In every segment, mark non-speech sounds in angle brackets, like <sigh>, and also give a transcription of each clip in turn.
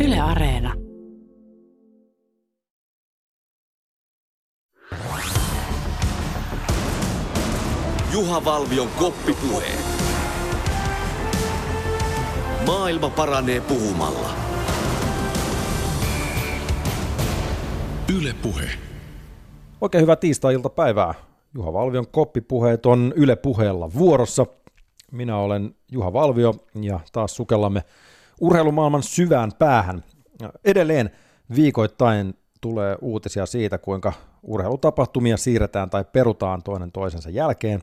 Yle Areena. Juha Valvion koppipuhe. Maailma paranee puhumalla. Yle Puhe. Oikein hyvää tiistai-iltapäivää. Juha Valvion koppipuheet on Yle Puheella vuorossa. Minä olen Juha Valvio ja taas sukellamme urheilumaailman syvään päähän. Edelleen viikoittain tulee uutisia siitä, kuinka urheilutapahtumia siirretään tai perutaan toinen toisensa jälkeen.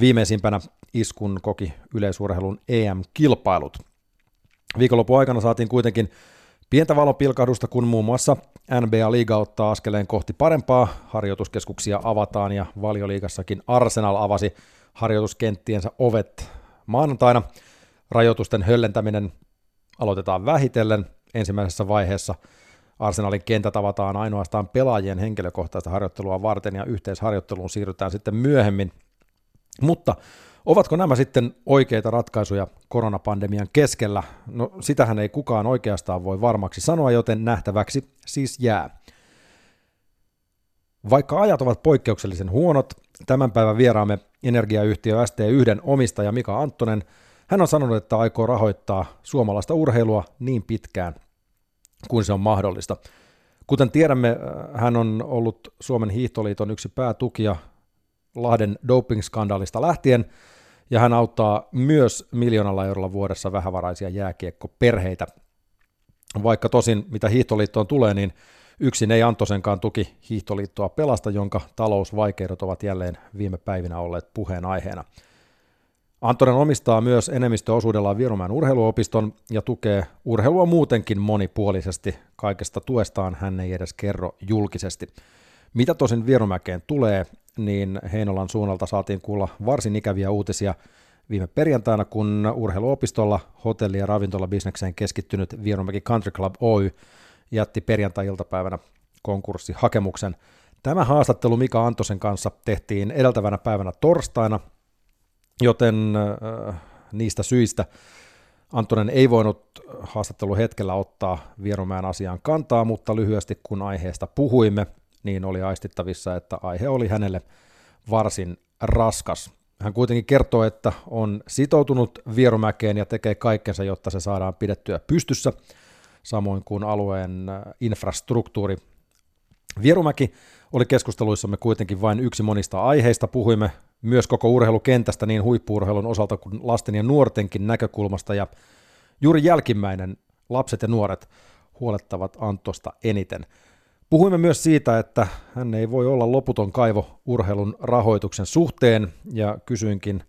Viimeisimpänä iskun koki yleisurheilun EM-kilpailut. Viikonlopun aikana saatiin kuitenkin pientä valopilkahdusta, kun muun muassa NBA-liiga ottaa askeleen kohti parempaa, harjoituskeskuksia avataan ja valioliigassakin Arsenal avasi harjoituskenttiensä ovet maanantaina. Rajoitusten höllentäminen aloitetaan vähitellen ensimmäisessä vaiheessa. Arsenalin kentät avataan ainoastaan pelaajien henkilökohtaista harjoittelua varten ja yhteisharjoitteluun siirrytään sitten myöhemmin. Mutta ovatko nämä sitten oikeita ratkaisuja koronapandemian keskellä? No sitähän ei kukaan oikeastaan voi varmaksi sanoa, joten nähtäväksi siis jää. Vaikka ajat ovat poikkeuksellisen huonot, tämän päivän vieraamme energiayhtiö ST1 omistaja Mika Anttonen, hän on sanonut, että aikoo rahoittaa suomalaista urheilua niin pitkään kuin se on mahdollista. Kuten tiedämme, hän on ollut Suomen hiihtoliiton yksi päätukija Lahden doping-skandaalista lähtien, ja hän auttaa myös miljoonalla eurolla vuodessa vähävaraisia jääkiekkoperheitä. Vaikka tosin mitä hiihtoliittoon tulee, niin yksin ei Antosenkaan tuki hiihtoliittoa pelasta, jonka talousvaikeudet ovat jälleen viime päivinä olleet puheenaiheena. Antonen omistaa myös enemmistöosuudellaan Vierumäen urheiluopiston ja tukee urheilua muutenkin monipuolisesti. Kaikesta tuestaan hän ei edes kerro julkisesti. Mitä tosin Vierumäkeen tulee, niin Heinolan suunnalta saatiin kuulla varsin ikäviä uutisia viime perjantaina, kun urheiluopistolla hotelli- ja ravintolabisnekseen keskittynyt Vierumäki Country Club Oy jätti perjantai-iltapäivänä konkurssihakemuksen. Tämä haastattelu Mika Antosen kanssa tehtiin edeltävänä päivänä torstaina, joten äh, niistä syistä Antonen ei voinut haastatteluhetkellä ottaa Vierumäen asiaan kantaa, mutta lyhyesti kun aiheesta puhuimme, niin oli aistittavissa, että aihe oli hänelle varsin raskas. Hän kuitenkin kertoo, että on sitoutunut Vierumäkeen ja tekee kaikkensa, jotta se saadaan pidettyä pystyssä, samoin kuin alueen infrastruktuuri. Vierumäki oli keskusteluissamme kuitenkin vain yksi monista aiheista. Puhuimme myös koko urheilukentästä niin huippuurheilun osalta kuin lasten ja nuortenkin näkökulmasta, ja juuri jälkimmäinen, lapset ja nuoret, huolettavat Antosta eniten. Puhuimme myös siitä, että hän ei voi olla loputon kaivo urheilun rahoituksen suhteen, ja kysyinkin,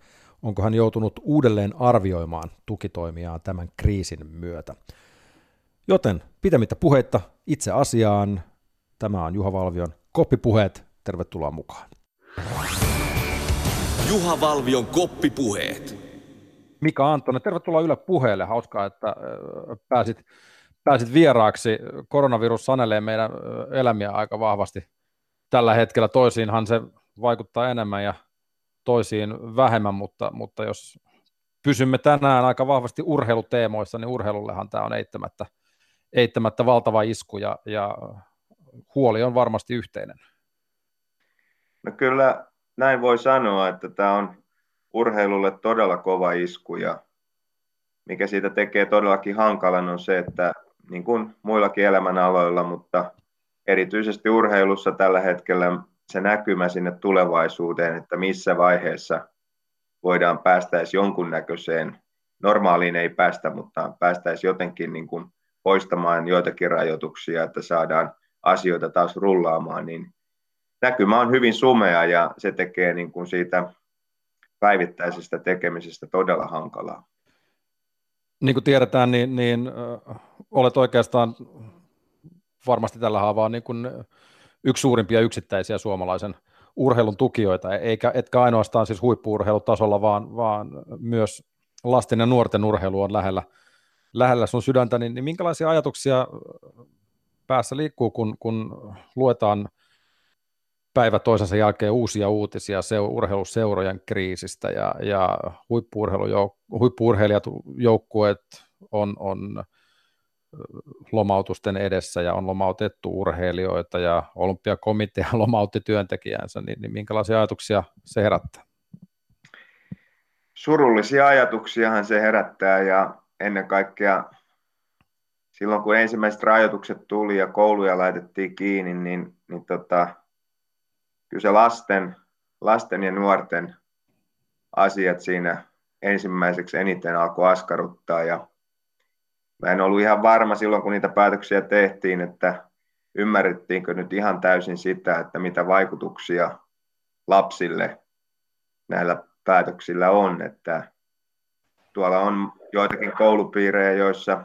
onko hän joutunut uudelleen arvioimaan tukitoimiaan tämän kriisin myötä. Joten pitämättä puheitta itse asiaan, tämä on Juha Valvion Koppipuheet, tervetuloa mukaan. Juha Valvion koppipuheet. Mika Antonen, tervetuloa Yle Puheelle. Hauskaa, että pääsit, pääsit vieraaksi. Koronavirus sanelee meidän elämiä aika vahvasti tällä hetkellä. Toisiinhan se vaikuttaa enemmän ja toisiin vähemmän, mutta, mutta jos pysymme tänään aika vahvasti urheiluteemoissa, niin urheilullehan tämä on eittämättä, eittämättä valtava isku ja, ja huoli on varmasti yhteinen. No kyllä näin voi sanoa, että tämä on urheilulle todella kova isku ja mikä siitä tekee todellakin hankalan on se, että niin kuin muillakin elämänaloilla, mutta erityisesti urheilussa tällä hetkellä se näkymä sinne tulevaisuuteen, että missä vaiheessa voidaan päästä edes jonkunnäköiseen, normaaliin ei päästä, mutta päästäisiin jotenkin niin kuin poistamaan joitakin rajoituksia, että saadaan asioita taas rullaamaan, niin näkymä on hyvin sumea ja se tekee niin kuin siitä päivittäisestä tekemisestä todella hankalaa. Niin kuin tiedetään, niin, niin äh, olet oikeastaan varmasti tällä haavaa niin kuin yksi suurimpia yksittäisiä suomalaisen urheilun tukijoita, eikä etkä ainoastaan siis huippuurheilutasolla, vaan, vaan myös lasten ja nuorten urheilu on lähellä, lähellä sun sydäntä, niin, niin minkälaisia ajatuksia päässä liikkuu, kun, kun luetaan päivä toisensa jälkeen uusia uutisia seu, urheiluseurojen kriisistä ja, ja huippuurheilijat joukkueet on, on lomautusten edessä ja on lomautettu urheilijoita ja olympiakomitea <laughs> lomautti työntekijänsä, niin, niin minkälaisia ajatuksia se herättää? Surullisia ajatuksiahan se herättää ja ennen kaikkea silloin kun ensimmäiset rajoitukset tuli ja kouluja laitettiin kiinni, niin, niin tota, kyllä se lasten, lasten ja nuorten asiat siinä ensimmäiseksi eniten alkoi askarruttaa. Ja mä en ollut ihan varma silloin, kun niitä päätöksiä tehtiin, että ymmärrettiinkö nyt ihan täysin sitä, että mitä vaikutuksia lapsille näillä päätöksillä on, että tuolla on joitakin koulupiirejä, joissa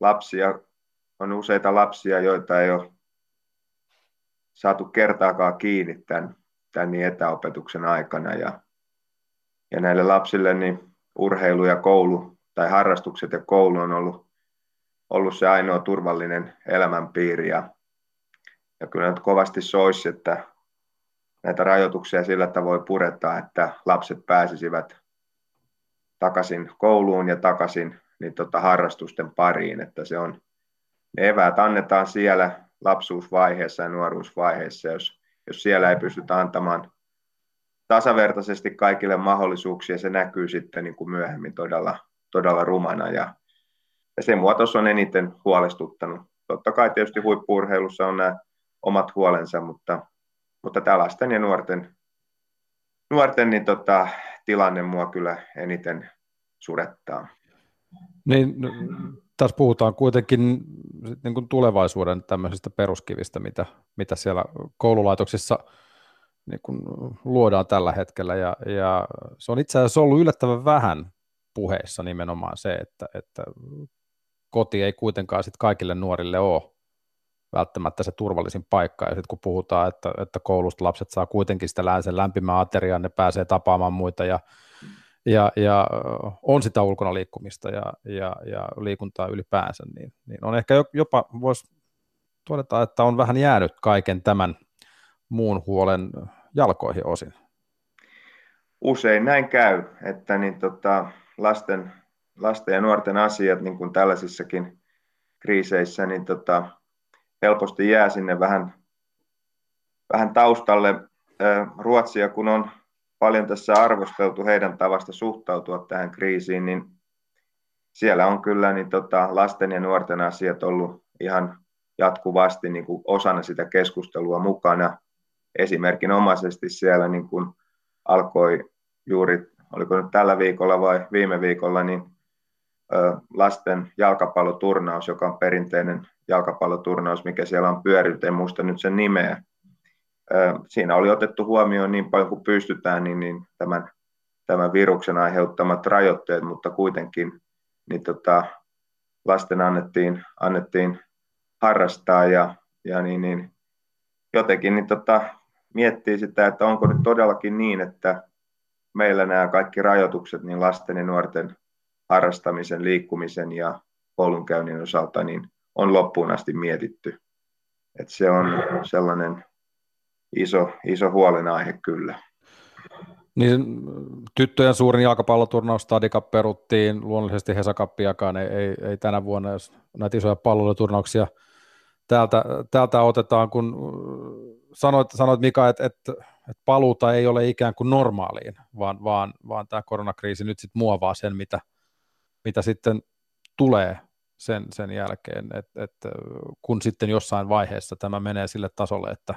lapsia, on useita lapsia, joita ei ole saatu kertaakaan kiinni tämän, tämän etäopetuksen aikana. Ja, ja näille lapsille niin urheilu ja koulu tai harrastukset ja koulu on ollut, ollut se ainoa turvallinen elämänpiiri. Ja, ja kyllä nyt kovasti soisi, että näitä rajoituksia sillä tavoin puretaan, että lapset pääsisivät takaisin kouluun ja takaisin niin tota, harrastusten pariin, että se on, ne eväät annetaan siellä lapsuusvaiheessa ja nuoruusvaiheessa, jos, jos siellä ei pystytä antamaan tasavertaisesti kaikille mahdollisuuksia, se näkyy sitten niin kuin myöhemmin todella, todella rumana ja, ja se muotos on eniten huolestuttanut. Totta kai tietysti huippurheilussa on nämä omat huolensa, mutta, mutta tämä lasten ja nuorten, nuorten niin tota, tilanne mua kyllä eniten surettaa. Niin, no, tässä puhutaan kuitenkin niin kuin tulevaisuuden tämmöisistä peruskivistä, mitä, mitä siellä koululaitoksissa niin kuin luodaan tällä hetkellä, ja, ja se on itse asiassa ollut yllättävän vähän puheissa nimenomaan se, että, että koti ei kuitenkaan sit kaikille nuorille ole välttämättä se turvallisin paikka, ja sitten kun puhutaan, että, että koulusta lapset saa kuitenkin sitä länsen lämpimää ateriaa, ne pääsee tapaamaan muita, ja ja, ja on sitä ulkona liikkumista ja, ja, ja liikuntaa ylipäänsä, niin, niin on ehkä jopa, voisi todeta, että on vähän jäänyt kaiken tämän muun huolen jalkoihin osin. Usein näin käy, että niin tota, lasten, lasten ja nuorten asiat niin kuin tällaisissakin kriiseissä, niin tota, helposti jää sinne vähän, vähän taustalle. Ruotsia kun on paljon tässä arvosteltu heidän tavasta suhtautua tähän kriisiin, niin siellä on kyllä niin tota, lasten ja nuorten asiat ollut ihan jatkuvasti niin kuin osana sitä keskustelua mukana. Esimerkinomaisesti siellä niin kuin alkoi juuri, oliko nyt tällä viikolla vai viime viikolla, niin lasten jalkapalloturnaus, joka on perinteinen jalkapalloturnaus, mikä siellä on pyörinyt, en muista nyt sen nimeä, siinä oli otettu huomioon niin paljon kuin pystytään niin, niin tämän, tämän viruksen aiheuttamat rajoitteet, mutta kuitenkin niin tota, lasten annettiin, annettiin harrastaa ja, ja niin, niin, jotenkin niin tota, miettii sitä, että onko nyt todellakin niin, että meillä nämä kaikki rajoitukset niin lasten ja nuorten harrastamisen, liikkumisen ja koulunkäynnin osalta niin on loppuun asti mietitty. Et se on sellainen iso, iso huolenaihe kyllä. Niin tyttöjen suurin jalkapalloturnaus Stadika peruttiin, luonnollisesti Hesakappiakaan ei, ei, ei tänä vuonna, jos näitä isoja palloturnauksia täältä, täältä otetaan, kun sanoit, sanoit Mika, että, että, että paluuta ei ole ikään kuin normaaliin, vaan, vaan, vaan tämä koronakriisi nyt sitten muovaa sen, mitä, mitä sitten tulee sen, sen jälkeen, että, että kun sitten jossain vaiheessa tämä menee sille tasolle, että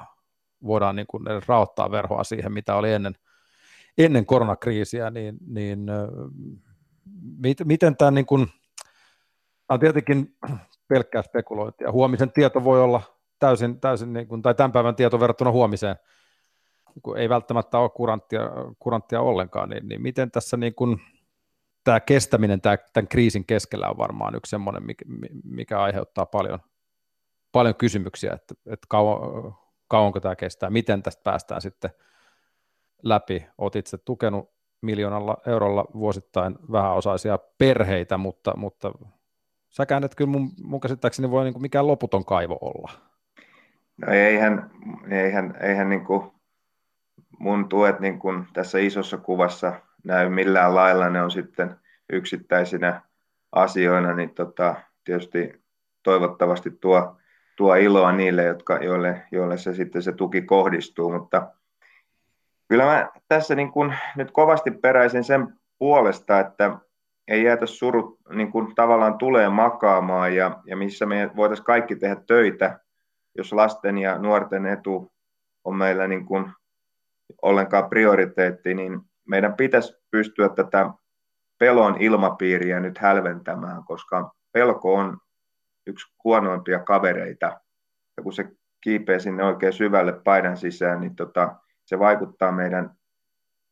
voidaan niin kuin raottaa verhoa siihen, mitä oli ennen, ennen koronakriisiä, niin, niin mit, miten tämä niin kuin, on tietenkin pelkkää spekulointia. Huomisen tieto voi olla täysin, täysin niin kuin, tai tämän päivän tieto verrattuna huomiseen, kun ei välttämättä ole kuranttia, kuranttia ollenkaan, niin, niin miten tässä niin kuin, tämä kestäminen tämä, tämän kriisin keskellä on varmaan yksi semmoinen, mikä, mikä aiheuttaa paljon, paljon kysymyksiä, että, että kauan, kauanko tämä kestää, miten tästä päästään sitten läpi. Olet itse tukenut miljoonalla eurolla vuosittain vähäosaisia perheitä, mutta, mutta säkään et kyllä mun, mun käsittääkseni voi niin kuin mikään loputon kaivo olla. No eihän, eihän, eihän niin kuin mun tuet niin kuin tässä isossa kuvassa näy millään lailla, ne on sitten yksittäisinä asioina niin tota, tietysti toivottavasti tuo, tuo iloa niille, jotka, joille, joille se sitten se tuki kohdistuu, mutta kyllä mä tässä niin kuin nyt kovasti peräisin sen puolesta, että ei jäätä surut niin kuin tavallaan tulee makaamaan ja, ja missä me voitaisiin kaikki tehdä töitä, jos lasten ja nuorten etu on meillä niin kuin ollenkaan prioriteetti, niin meidän pitäisi pystyä tätä pelon ilmapiiriä nyt hälventämään, koska pelko on yksi huonoimpia kavereita. Ja kun se kiipee sinne oikein syvälle paidan sisään, niin tota, se vaikuttaa meidän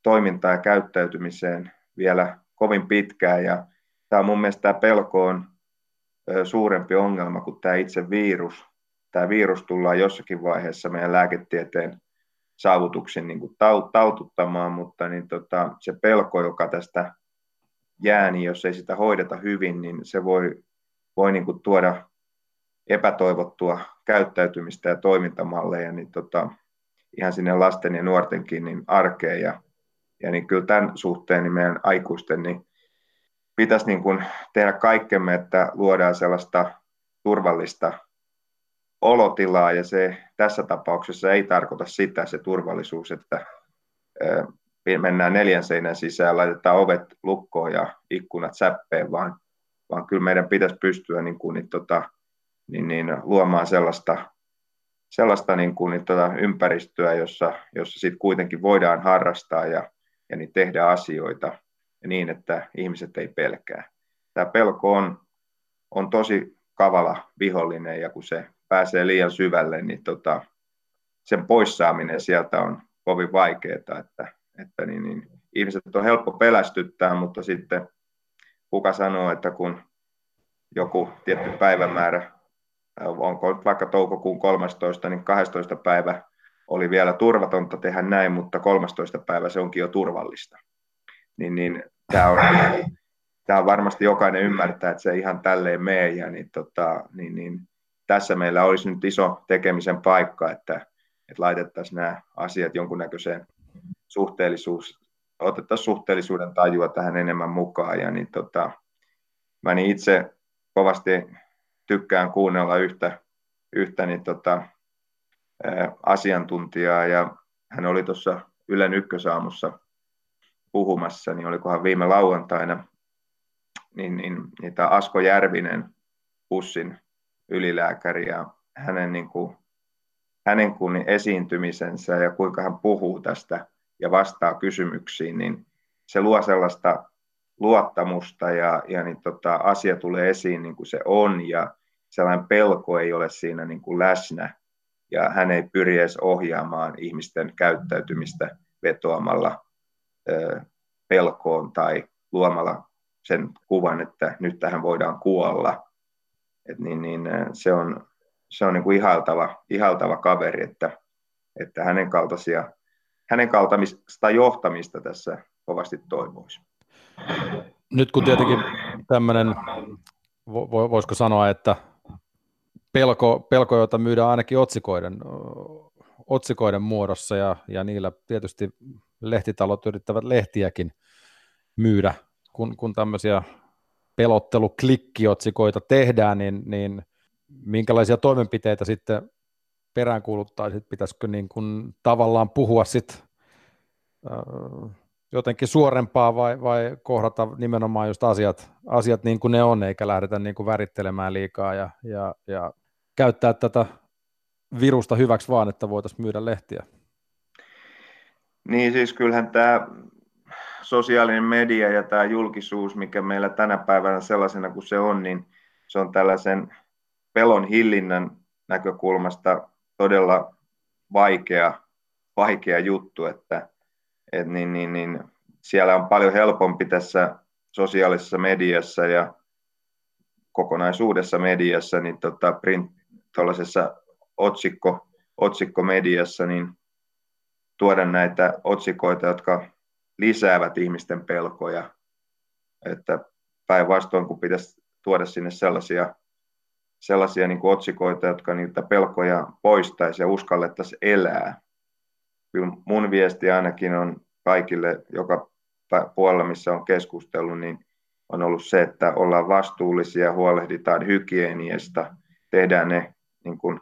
toimintaan ja käyttäytymiseen vielä kovin pitkään. Ja tämä mun mielestä tämä pelko on suurempi ongelma kuin tämä itse virus. Tämä virus tullaan jossakin vaiheessa meidän lääketieteen saavutuksen niin kuin taututtamaan, mutta niin tota, se pelko, joka tästä jää, niin jos ei sitä hoideta hyvin, niin se voi, voi niin kuin tuoda epätoivottua käyttäytymistä ja toimintamalleja niin tota, ihan sinne lasten ja nuortenkin niin arkeen. Ja, ja niin kyllä tämän suhteen niin meidän aikuisten niin pitäisi niin kuin tehdä kaikkemme, että luodaan sellaista turvallista olotilaa ja se tässä tapauksessa ei tarkoita sitä se turvallisuus, että mennään neljän seinän sisään, laitetaan ovet lukkoon ja ikkunat säppeen, vaan, vaan kyllä meidän pitäisi pystyä niin kuin, niin, tota, niin, niin, luomaan sellaista, sellaista niin kuin, niin, tota, ympäristöä, jossa, jossa sit kuitenkin voidaan harrastaa ja, ja niin tehdä asioita niin, että ihmiset ei pelkää. Tämä pelko on, on tosi kavala vihollinen ja kun se pääsee liian syvälle, niin tota, sen poissaaminen sieltä on kovin vaikeaa, että, että niin, niin, ihmiset on helppo pelästyttää, mutta sitten kuka sanoo, että kun joku tietty päivämäärä, onko vaikka toukokuun 13, niin 12 päivä oli vielä turvatonta tehdä näin, mutta 13 päivä se onkin jo turvallista. Niin, niin tämä on, tämä on varmasti jokainen ymmärtää, että se ihan tälleen mene, ja niin, tota, niin, niin, tässä meillä olisi nyt iso tekemisen paikka, että, että laitettaisiin nämä asiat jonkunnäköiseen suhteellisuus, otettaisiin suhteellisuuden tajua tähän enemmän mukaan. Ja niin tota, mä niin itse kovasti tykkään kuunnella yhtä, yhtä niin tota, asiantuntijaa ja hän oli tuossa Ylen ykkösaamussa puhumassa, niin olikohan viime lauantaina, niin, niin, niin tämä Asko Järvinen, Pussin ylilääkäri ja hänen, niin kuin, hänen kun esiintymisensä ja kuinka hän puhuu tästä ja vastaa kysymyksiin, niin se luo sellaista luottamusta ja, ja niin tota, asia tulee esiin niin kuin se on ja sellainen pelko ei ole siinä niin kuin läsnä ja hän ei pyri edes ohjaamaan ihmisten käyttäytymistä vetoamalla ö, pelkoon tai luomalla sen kuvan, että nyt tähän voidaan kuolla. Et niin, niin, se on, se on niin kuin ihaltava, ihaltava kaveri, että, että hänen kaltaisia hänen kaltaista johtamista tässä kovasti toivoisi. Nyt kun tietenkin tämmöinen, voisiko sanoa, että pelko, pelko jota myydään ainakin otsikoiden, otsikoiden muodossa ja, ja niillä tietysti lehtitalot yrittävät lehtiäkin myydä, kun, kun tämmöisiä pelotteluklikkiotsikoita tehdään, niin, niin minkälaisia toimenpiteitä sitten peräänkuuluttaisit, pitäisikö niin kuin tavallaan puhua sit, jotenkin suorempaa vai, vai kohdata nimenomaan just asiat, asiat niin kuin ne on, eikä lähdetä niin kuin värittelemään liikaa ja, ja, ja käyttää tätä virusta hyväksi vaan, että voitaisiin myydä lehtiä. Niin siis kyllähän tämä sosiaalinen media ja tämä julkisuus, mikä meillä tänä päivänä sellaisena kuin se on, niin se on tällaisen pelon hillinnän näkökulmasta todella vaikea, vaikea juttu, että et niin, niin, niin, siellä on paljon helpompi tässä sosiaalisessa mediassa ja kokonaisuudessa mediassa, niin tota print, otsikko, otsikkomediassa, niin tuoda näitä otsikoita, jotka lisäävät ihmisten pelkoja. Että päinvastoin, kun pitäisi tuoda sinne sellaisia sellaisia niin kuin otsikoita, jotka niitä pelkoja poistaisi ja uskallettaisiin elää. Kyllä mun viesti ainakin on kaikille, joka puolella, missä on keskustellut, niin on ollut se, että ollaan vastuullisia, huolehditaan hygieniasta, tehdään ne niin kuin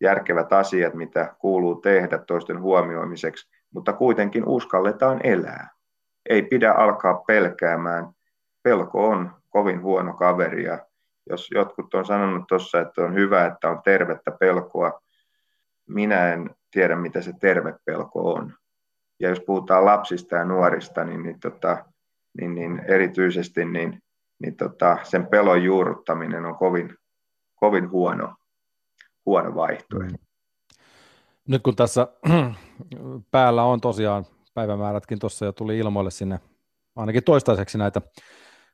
järkevät asiat, mitä kuuluu tehdä toisten huomioimiseksi, mutta kuitenkin uskalletaan elää. Ei pidä alkaa pelkäämään. Pelko on kovin huono kaveri ja jos jotkut on sanonut tuossa, että on hyvä, että on tervettä pelkoa, minä en tiedä, mitä se terve pelko on. Ja jos puhutaan lapsista ja nuorista, niin, niin, tota, niin, niin erityisesti niin, niin tota, sen pelon juurruttaminen on kovin, kovin huono, huono vaihtoehto. Nyt kun tässä <clears throat> päällä on tosiaan päivämäärätkin tuossa jo tuli ilmoille sinne ainakin toistaiseksi näitä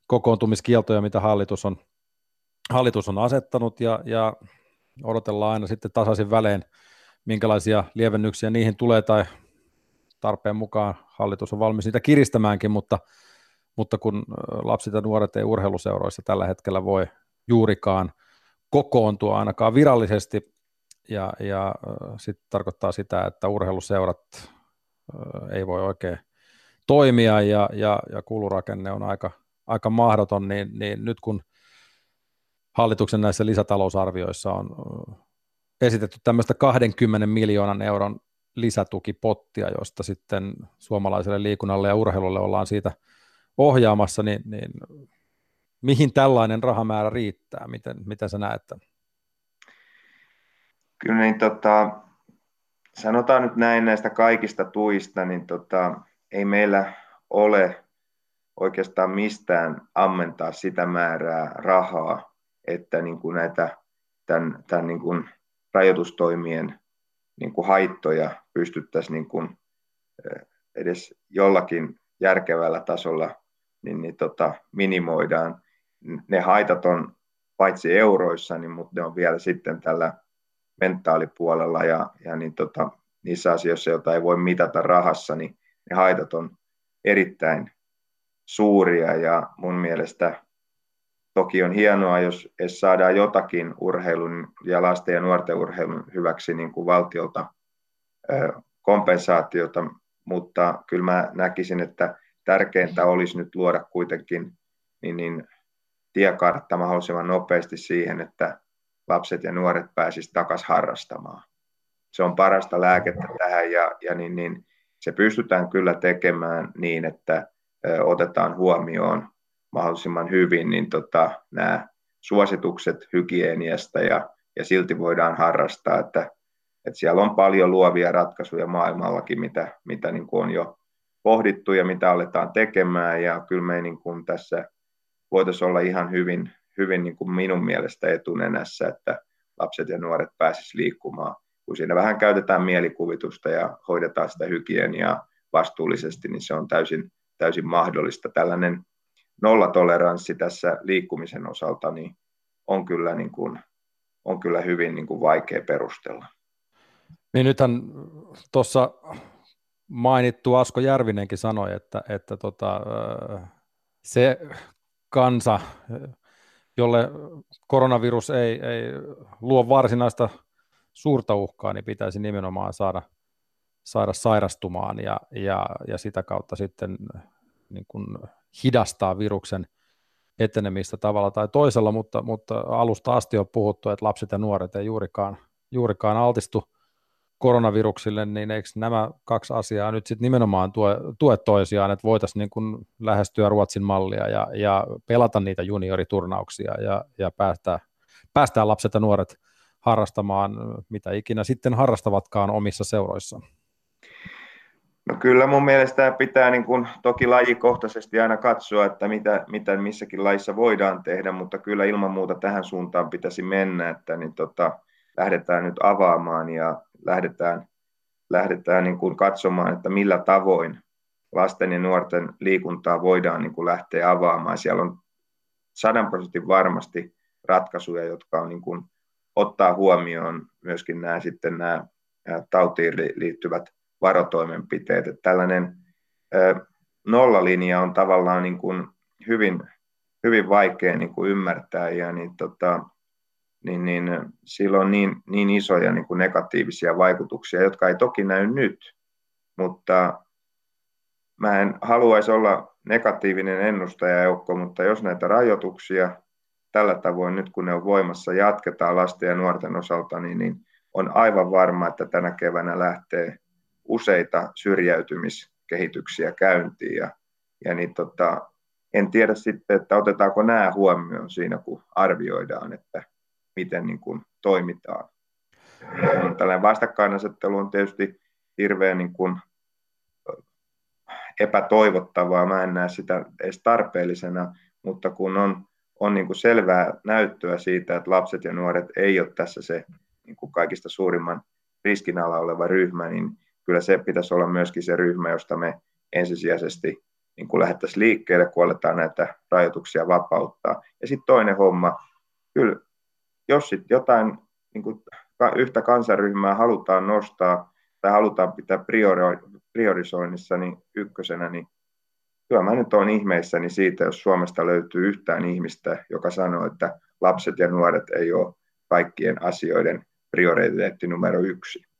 kokoontumiskieltoja, mitä hallitus on, hallitus on asettanut ja, ja odotellaan aina sitten tasaisin välein, minkälaisia lievennyksiä niihin tulee tai tarpeen mukaan hallitus on valmis niitä kiristämäänkin, mutta, mutta kun lapset ja nuoret ei urheiluseuroissa tällä hetkellä voi juurikaan kokoontua ainakaan virallisesti, ja, ja sitten tarkoittaa sitä, että urheiluseurat ei voi oikein toimia ja, ja, ja kulurakenne on aika, aika mahdoton, niin, niin nyt kun hallituksen näissä lisätalousarvioissa on esitetty tämmöistä 20 miljoonan euron lisätukipottia, josta sitten suomalaiselle liikunnalle ja urheilulle ollaan siitä ohjaamassa, niin, niin mihin tällainen rahamäärä riittää? Miten, miten sä näet tämän? Kyllä niin tota, sanotaan nyt näin näistä kaikista tuista, niin tota, ei meillä ole oikeastaan mistään ammentaa sitä määrää rahaa, että niin kuin näitä tämän, tämän niin kuin rajoitustoimien niin kuin haittoja pystyttäisiin niin kuin edes jollakin järkevällä tasolla niin, niin tota, minimoidaan. Ne haitat on paitsi euroissa, niin, mutta ne on vielä sitten tällä mentaalipuolella ja, ja niin tota, niissä asioissa, joita ei voi mitata rahassa, niin ne haitat on erittäin suuria ja mun mielestä toki on hienoa, jos edes saadaan jotakin urheilun ja lasten ja nuorten urheilun hyväksi niin kuin valtiolta kompensaatiota, mutta kyllä mä näkisin, että tärkeintä olisi nyt luoda kuitenkin niin, niin tiekartta mahdollisimman nopeasti siihen, että lapset ja nuoret pääsisivät takaisin harrastamaan. Se on parasta lääkettä tähän ja, ja niin, niin, se pystytään kyllä tekemään niin, että otetaan huomioon mahdollisimman hyvin niin tota, nämä suositukset hygieniasta ja, ja silti voidaan harrastaa, että, että siellä on paljon luovia ratkaisuja maailmallakin, mitä, mitä niin kuin on jo pohdittu ja mitä aletaan tekemään ja kyllä me niin kuin tässä voitaisiin olla ihan hyvin, hyvin niin kuin minun mielestä etunenässä, että lapset ja nuoret pääsisivät liikkumaan. Kun siinä vähän käytetään mielikuvitusta ja hoidetaan sitä hygieniaa vastuullisesti, niin se on täysin, täysin mahdollista. Tällainen nollatoleranssi tässä liikkumisen osalta niin on kyllä, niin kuin, on kyllä hyvin niin kuin vaikea perustella. Niin nythän tuossa mainittu Asko Järvinenkin sanoi, että, että tota, se kansa, jolle koronavirus ei, ei luo varsinaista suurta uhkaa, niin pitäisi nimenomaan saada, saada sairastumaan ja, ja, ja sitä kautta sitten niin kuin hidastaa viruksen etenemistä tavalla tai toisella, mutta, mutta alusta asti on puhuttu, että lapset ja nuoret ei juurikaan, juurikaan altistu koronaviruksille, niin eikö nämä kaksi asiaa nyt sitten nimenomaan tue, tue toisiaan, että voitaisiin niin lähestyä Ruotsin mallia ja, ja pelata niitä junioriturnauksia ja, ja päästää, päästää lapset ja nuoret harrastamaan mitä ikinä sitten harrastavatkaan omissa seuroissaan? No kyllä mun mielestä pitää niin kuin, toki lajikohtaisesti aina katsoa, että mitä, mitä missäkin lajissa voidaan tehdä, mutta kyllä ilman muuta tähän suuntaan pitäisi mennä, että niin tota, lähdetään nyt avaamaan ja lähdetään, lähdetään niin kuin katsomaan, että millä tavoin lasten ja nuorten liikuntaa voidaan niin kuin lähteä avaamaan. Siellä on sadan prosentin varmasti ratkaisuja, jotka on niin kuin, ottaa huomioon myöskin nämä, sitten nämä tautiin liittyvät varotoimenpiteet. Että tällainen nollalinja on tavallaan niin kuin hyvin, hyvin vaikea niin kuin ymmärtää ja niin, tota, niin, niin sillä on niin, niin isoja niin kuin negatiivisia vaikutuksia, jotka ei toki näy nyt, mutta mä en haluaisi olla negatiivinen ennustajajoukko, mutta jos näitä rajoituksia tällä tavoin nyt kun ne on voimassa jatketaan lasten ja nuorten osalta, niin, niin on aivan varma, että tänä keväänä lähtee useita syrjäytymiskehityksiä käyntiin ja, ja niin tota, en tiedä sitten, että otetaanko nämä huomioon siinä, kun arvioidaan, että miten niin kuin toimitaan. Tällainen vastakkainasettelu on tietysti hirveän niin kuin epätoivottavaa, mä en näe sitä edes tarpeellisena, mutta kun on, on niin kuin selvää näyttöä siitä, että lapset ja nuoret ei ole tässä se niin kuin kaikista suurimman riskin alla oleva ryhmä, niin kyllä se pitäisi olla myöskin se ryhmä, josta me ensisijaisesti niin kuin lähdettäisiin liikkeelle, kun aletaan näitä rajoituksia vapauttaa. Ja sitten toinen homma, kyllä jos sitten jotain niin kuin yhtä kansaryhmää halutaan nostaa tai halutaan pitää priorisoinnissa niin ykkösenä, niin kyllä mä nyt olen ihmeissäni siitä, jos Suomesta löytyy yhtään ihmistä, joka sanoo, että lapset ja nuoret ei ole kaikkien asioiden prioriteetti numero yksi.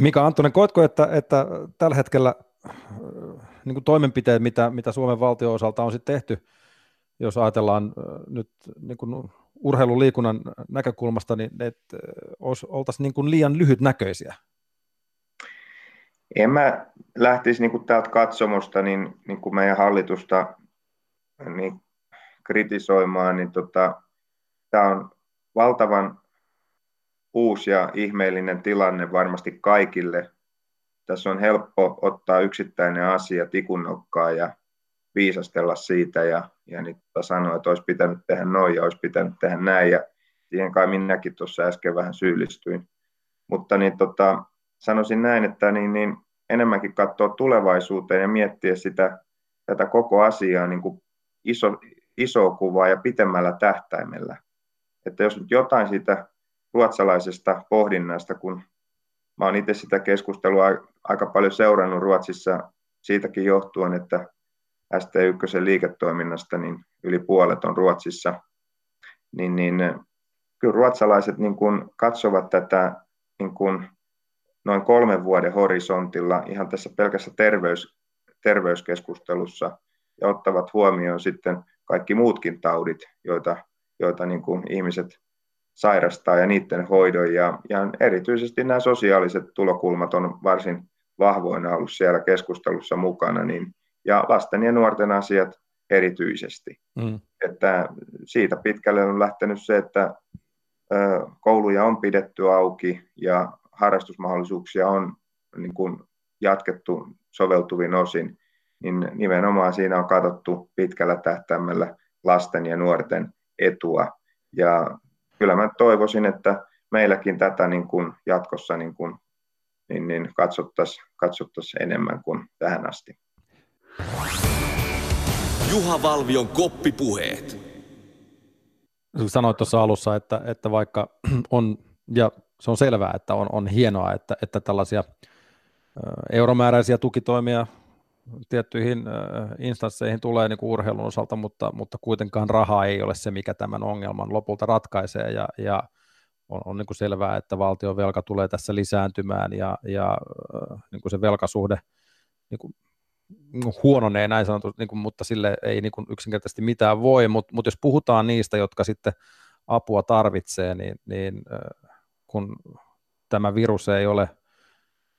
Mika Antonen, koetko, että, että tällä hetkellä niin kuin toimenpiteet, mitä, mitä Suomen valtion osalta on sitten tehty, jos ajatellaan nyt niin kuin urheiluliikunnan näkökulmasta, niin että oltaisiin niin kuin liian lyhytnäköisiä? En mä lähtisi niin kuin täältä katsomosta niin, niin kuin meidän hallitusta niin kritisoimaan, niin tota, tämä on valtavan uusi ja ihmeellinen tilanne varmasti kaikille. Tässä on helppo ottaa yksittäinen asia tikunnokkaan ja viisastella siitä ja, ja niin tota sanoa, että olisi pitänyt tehdä noin ja olisi pitänyt tehdä näin. Ja siihen kai minäkin tuossa äsken vähän syyllistyin. Mutta niin tota, sanoisin näin, että niin, niin enemmänkin katsoa tulevaisuuteen ja miettiä sitä, tätä koko asiaa niin kuin iso, isoa kuvaa ja pitemmällä tähtäimellä. Että jos nyt jotain siitä ruotsalaisesta pohdinnasta, kun mä oon itse sitä keskustelua aika paljon seurannut Ruotsissa siitäkin johtuen, että ST1 liiketoiminnasta niin yli puolet on Ruotsissa, niin, niin kyllä ruotsalaiset niin kuin katsovat tätä niin kuin noin kolmen vuoden horisontilla ihan tässä pelkässä terveys, terveyskeskustelussa ja ottavat huomioon sitten kaikki muutkin taudit, joita, joita niin kuin ihmiset sairastaa ja niiden hoidon. Ja, ja erityisesti nämä sosiaaliset tulokulmat on varsin vahvoina ollut siellä keskustelussa mukana, niin, ja lasten ja nuorten asiat erityisesti. Mm. Että siitä pitkälle on lähtenyt se, että ö, kouluja on pidetty auki ja harrastusmahdollisuuksia on niin kuin jatkettu soveltuvin osin, niin nimenomaan siinä on katsottu pitkällä tähtäimellä lasten ja nuorten etua. Ja kyllä mä toivoisin, että meilläkin tätä niin kuin jatkossa niin kuin, niin, niin katsottaisiin katsottais enemmän kuin tähän asti. Juha Valvion koppipuheet. Sanoit tuossa alussa, että, että vaikka <clears throat> on, ja se on selvää, että on, on hienoa, että, että tällaisia euromääräisiä tukitoimia tiettyihin instansseihin tulee niin kuin urheilun osalta, mutta, mutta kuitenkaan raha ei ole se, mikä tämän ongelman lopulta ratkaisee, ja, ja on, on niin kuin selvää, että valtion velka tulee tässä lisääntymään, ja, ja niin kuin se velkasuhde niin kuin huononee näin sanotusti, niin kuin, mutta sille ei niin kuin yksinkertaisesti mitään voi, mutta, mutta jos puhutaan niistä, jotka sitten apua tarvitsee, niin, niin kun tämä virus ei ole,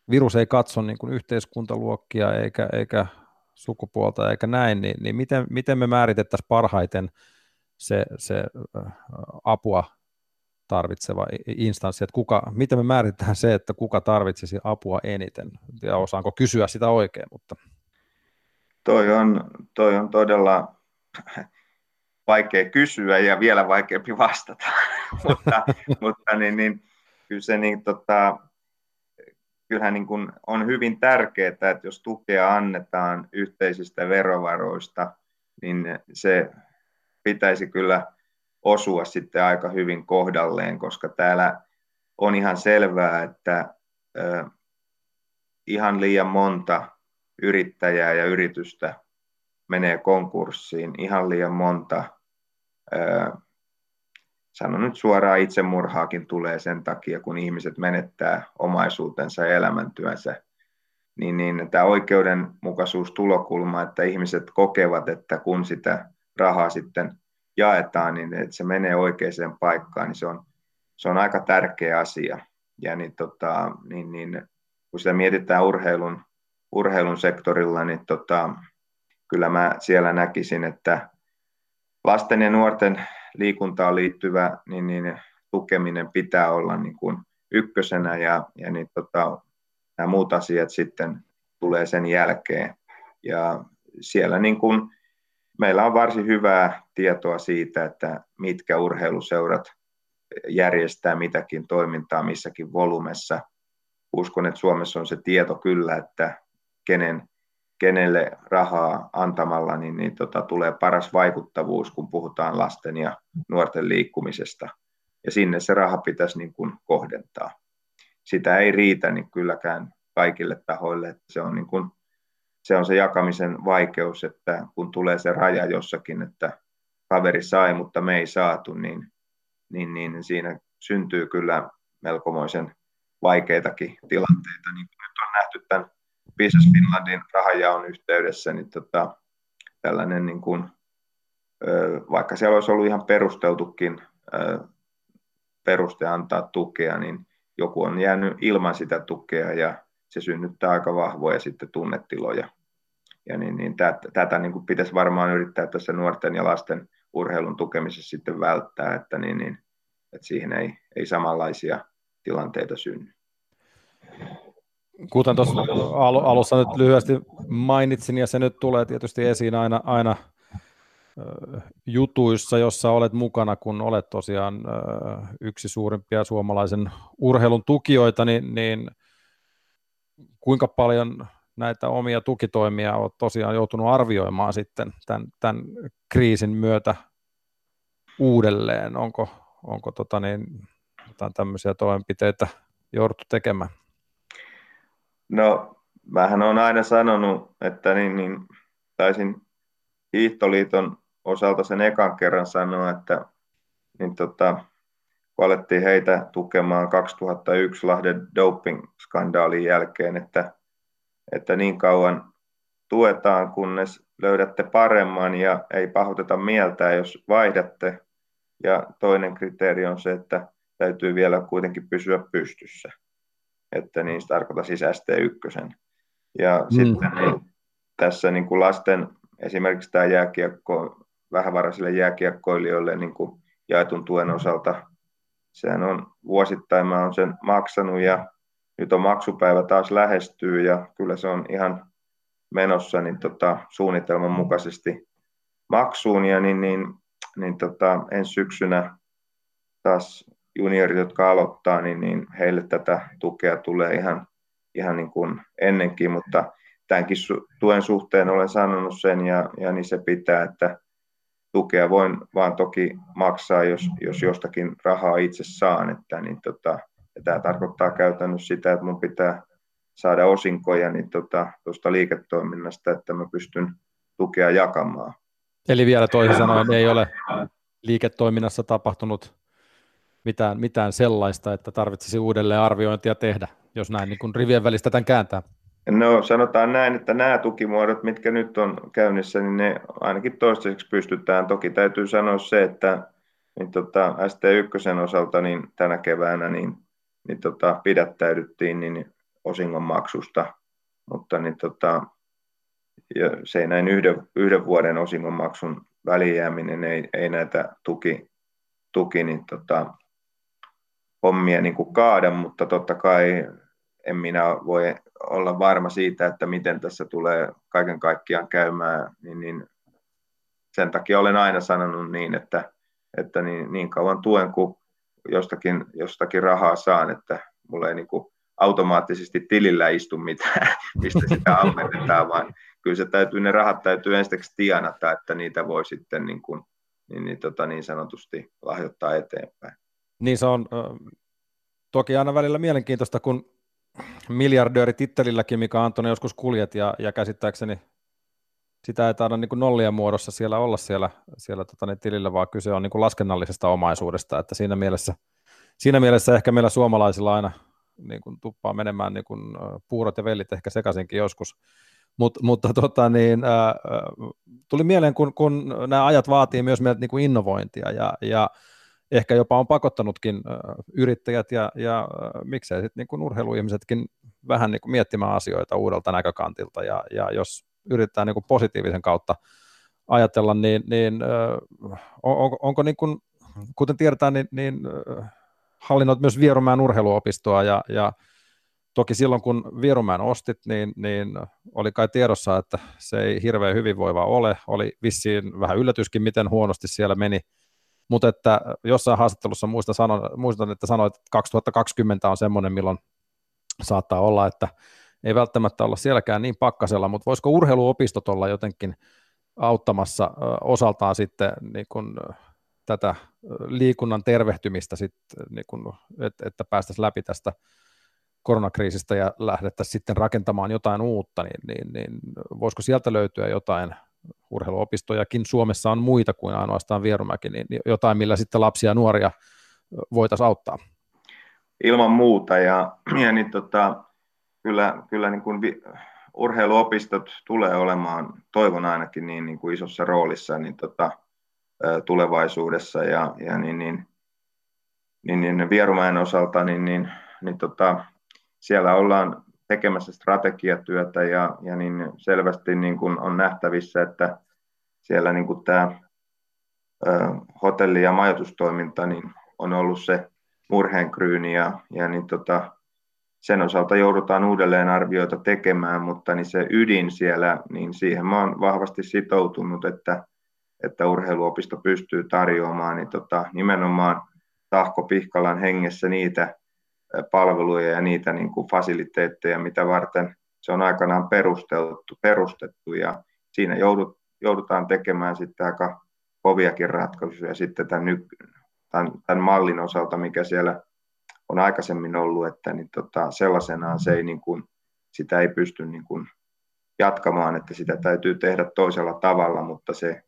virus ei katso niin kuin yhteiskuntaluokkia eikä, eikä sukupuolta eikä näin, niin, niin miten, miten me määritettäisiin parhaiten se, se apua tarvitseva instanssi, että kuka, miten me määritetään se, että kuka tarvitsisi apua eniten, ja osaanko kysyä sitä oikein, mutta... Toi on, toi on todella vaikea kysyä ja vielä vaikeampi vastata, <laughs> mutta, mutta niin, niin, kyllä se niin, tota, kyllähän niin kuin on hyvin tärkeää, että jos tukea annetaan yhteisistä verovaroista, niin se pitäisi kyllä osua sitten aika hyvin kohdalleen, koska täällä on ihan selvää, että ihan liian monta yrittäjää ja yritystä menee konkurssiin, ihan liian monta sanon nyt suoraan itsemurhaakin tulee sen takia, kun ihmiset menettää omaisuutensa ja elämäntyönsä niin, niin tämä oikeudenmukaisuus tulokulma, että ihmiset kokevat, että kun sitä rahaa sitten jaetaan, niin että se menee oikeaan paikkaan, niin se on, se on aika tärkeä asia. Ja niin, tota, niin, niin, kun sitä mietitään urheilun, urheilun sektorilla, niin tota, kyllä mä siellä näkisin, että lasten ja nuorten liikuntaan liittyvä niin, niin tukeminen pitää olla niin kuin ykkösenä ja, ja niin, tota, nämä muut asiat sitten tulee sen jälkeen. Ja siellä niin kuin, meillä on varsin hyvää tietoa siitä, että mitkä urheiluseurat järjestää mitäkin toimintaa missäkin volumessa. Uskon, että Suomessa on se tieto kyllä, että kenen, kenelle rahaa antamalla niin, niin tota, tulee paras vaikuttavuus, kun puhutaan lasten ja nuorten liikkumisesta. Ja sinne se raha pitäisi niin kuin kohdentaa. Sitä ei riitä niin kylläkään kaikille tahoille. Että se, on niin kuin, se on se jakamisen vaikeus, että kun tulee se raja jossakin, että kaveri sai, mutta me ei saatu, niin, niin, niin siinä syntyy kyllä melkomoisen vaikeitakin tilanteita, niin kuin nyt on nähty tämän Business Finlandin rahajaon yhteydessä, niin tota, tällainen niin kuin, vaikka siellä olisi ollut ihan perusteltukin peruste antaa tukea, niin joku on jäänyt ilman sitä tukea ja se synnyttää aika vahvoja sitten tunnetiloja. Ja niin, niin tätä, tätä niin kuin pitäisi varmaan yrittää tässä nuorten ja lasten urheilun tukemisessa sitten välttää, että, niin, niin, että siihen ei, ei samanlaisia tilanteita synny. Kuten tuossa alussa nyt lyhyesti mainitsin, ja se nyt tulee tietysti esiin aina, aina jutuissa, jossa olet mukana, kun olet tosiaan yksi suurimpia suomalaisen urheilun tukijoita, niin, niin kuinka paljon näitä omia tukitoimia olet tosiaan joutunut arvioimaan sitten tämän, tämän kriisin myötä uudelleen? Onko, onko tota niin, jotain tämmöisiä toimenpiteitä jouduttu tekemään? No, mähän olen aina sanonut, että niin, niin, taisin Hiihtoliiton osalta sen ekan kerran sanoa, että niin tota, kun alettiin heitä tukemaan 2001 Lahden doping-skandaalin jälkeen, että, että niin kauan tuetaan, kunnes löydätte paremman ja ei pahoiteta mieltä, jos vaihdatte. Ja toinen kriteeri on se, että täytyy vielä kuitenkin pysyä pystyssä. Että niin se tarkoittaa siis ST1. Ja mm. sitten niin, tässä niin kuin lasten, esimerkiksi tämä jääkiekko, vähävaraisille jääkiekkoilijoille niin kuin jaetun tuen osalta sehän on vuosittain mä oon sen maksanut ja nyt on maksupäivä taas lähestyy ja kyllä se on ihan menossa niin tota, suunnitelman mukaisesti maksuun ja niin, niin, niin tota, ensi syksynä taas juniorit, jotka aloittaa, niin, niin heille tätä tukea tulee ihan, ihan niin kuin ennenkin, mutta tämänkin su- tuen suhteen olen sanonut sen ja, ja niin se pitää, että tukea voin vaan toki maksaa, jos, jos jostakin rahaa itse saan. Että, niin tota, ja tämä tarkoittaa käytännössä sitä, että mun pitää saada osinkoja niin tuosta tota, liiketoiminnasta, että mä pystyn tukea jakamaan. Eli vielä toisin sanoen ei ole liiketoiminnassa tapahtunut mitään, mitään sellaista, että tarvitsisi uudelleen arviointia tehdä, jos näin niin kuin rivien välistä tämän kääntää. No sanotaan näin, että nämä tukimuodot, mitkä nyt on käynnissä, niin ne ainakin toistaiseksi pystytään. Toki täytyy sanoa se, että niin tota, ST1 osalta niin tänä keväänä niin, niin tota, pidättäydyttiin niin osingon maksusta, mutta niin tota, ja se näin yhden, yhden vuoden osingonmaksun välijääminen ei, ei näitä tuki, tuki niin tota, hommia niin kuin kaada, mutta totta kai en minä voi olla varma siitä, että miten tässä tulee kaiken kaikkiaan käymään, niin, niin sen takia olen aina sanonut niin, että, että niin, niin kauan tuen kuin jostakin, jostakin rahaa saan, että mulla ei niin kuin automaattisesti tilillä istu mitään, <laughs> mistä sitä ammennetaan, vaan kyllä se täytyy, ne rahat täytyy ensiksi tienata, että niitä voi sitten niin, kuin, niin, niin, tota, niin sanotusti lahjoittaa eteenpäin. Niin se on toki aina välillä mielenkiintoista, kun miljardööritittelilläkin, mikä Antoni joskus kuljet, ja, ja käsittääkseni sitä ei taida niin nollien muodossa siellä olla siellä, siellä tota, niin tilillä, vaan kyse on niin laskennallisesta omaisuudesta, että siinä mielessä, siinä mielessä ehkä meillä suomalaisilla aina, niin kuin tuppaa menemään niin kuin puurot ja vellit ehkä sekaisinkin joskus. Mut, mutta tota, niin, ää, tuli mieleen, kun, kun nämä ajat vaatii myös meiltä niin kuin innovointia ja, ja ehkä jopa on pakottanutkin yrittäjät ja, ja miksei sitten niin urheiluihmisetkin vähän niin kuin miettimään asioita uudelta näkökantilta. Ja, ja jos yritetään niin kuin positiivisen kautta ajatella, niin, niin on, onko niin kuin, kuten tiedetään, niin, niin hallinnoit myös Vierumäen urheiluopistoa. Ja, ja toki silloin kun Vierumäen ostit, niin, niin oli kai tiedossa, että se ei hirveän hyvinvoiva ole, oli vissiin vähän yllätyskin, miten huonosti siellä meni, mutta että jossain haastattelussa muistan, sanon, muistan, että sanoit, että 2020 on semmoinen, milloin saattaa olla, että ei välttämättä olla sielläkään niin pakkasella, mutta voisiko urheiluopistot olla jotenkin auttamassa osaltaan sitten niin kun, tätä liikunnan tervehtymistä, sit, niin kun, että, että päästäisiin läpi tästä koronakriisistä ja lähdettäisiin sitten rakentamaan jotain uutta, niin, niin, niin voisiko sieltä löytyä jotain urheiluopistojakin, Suomessa on muita kuin ainoastaan Vierumäki, niin jotain, millä sitten lapsia ja nuoria voitaisiin auttaa? Ilman muuta, ja, ja niin tota, kyllä, kyllä niin kuin vi, urheiluopistot tulee olemaan, toivon ainakin niin, niin kuin isossa roolissa niin tota, tulevaisuudessa ja, ja niin, niin, niin, niin Vierumäen osalta niin, niin, niin tota, siellä ollaan tekemässä strategiatyötä ja, ja niin selvästi niin kuin on nähtävissä, että siellä niin kuin tämä hotelli- ja majoitustoiminta niin on ollut se murheenkryyni ja, ja niin tota, sen osalta joudutaan uudelleen arvioita tekemään, mutta niin se ydin siellä, niin siihen oon vahvasti sitoutunut, että, että urheiluopisto pystyy tarjoamaan niin tota, nimenomaan Tahko Pihkalan hengessä niitä palveluja ja niitä niin kuin fasiliteetteja, mitä varten se on aikanaan perusteltu, perustettu. Ja siinä joudut, joudutaan tekemään sitten aika koviakin ratkaisuja sitten tämän, tämän, tämän mallin osalta, mikä siellä on aikaisemmin ollut, että niin tota, sellaisenaan se ei, niin kuin, sitä ei pysty niin kuin, jatkamaan, että sitä täytyy tehdä toisella tavalla, mutta se,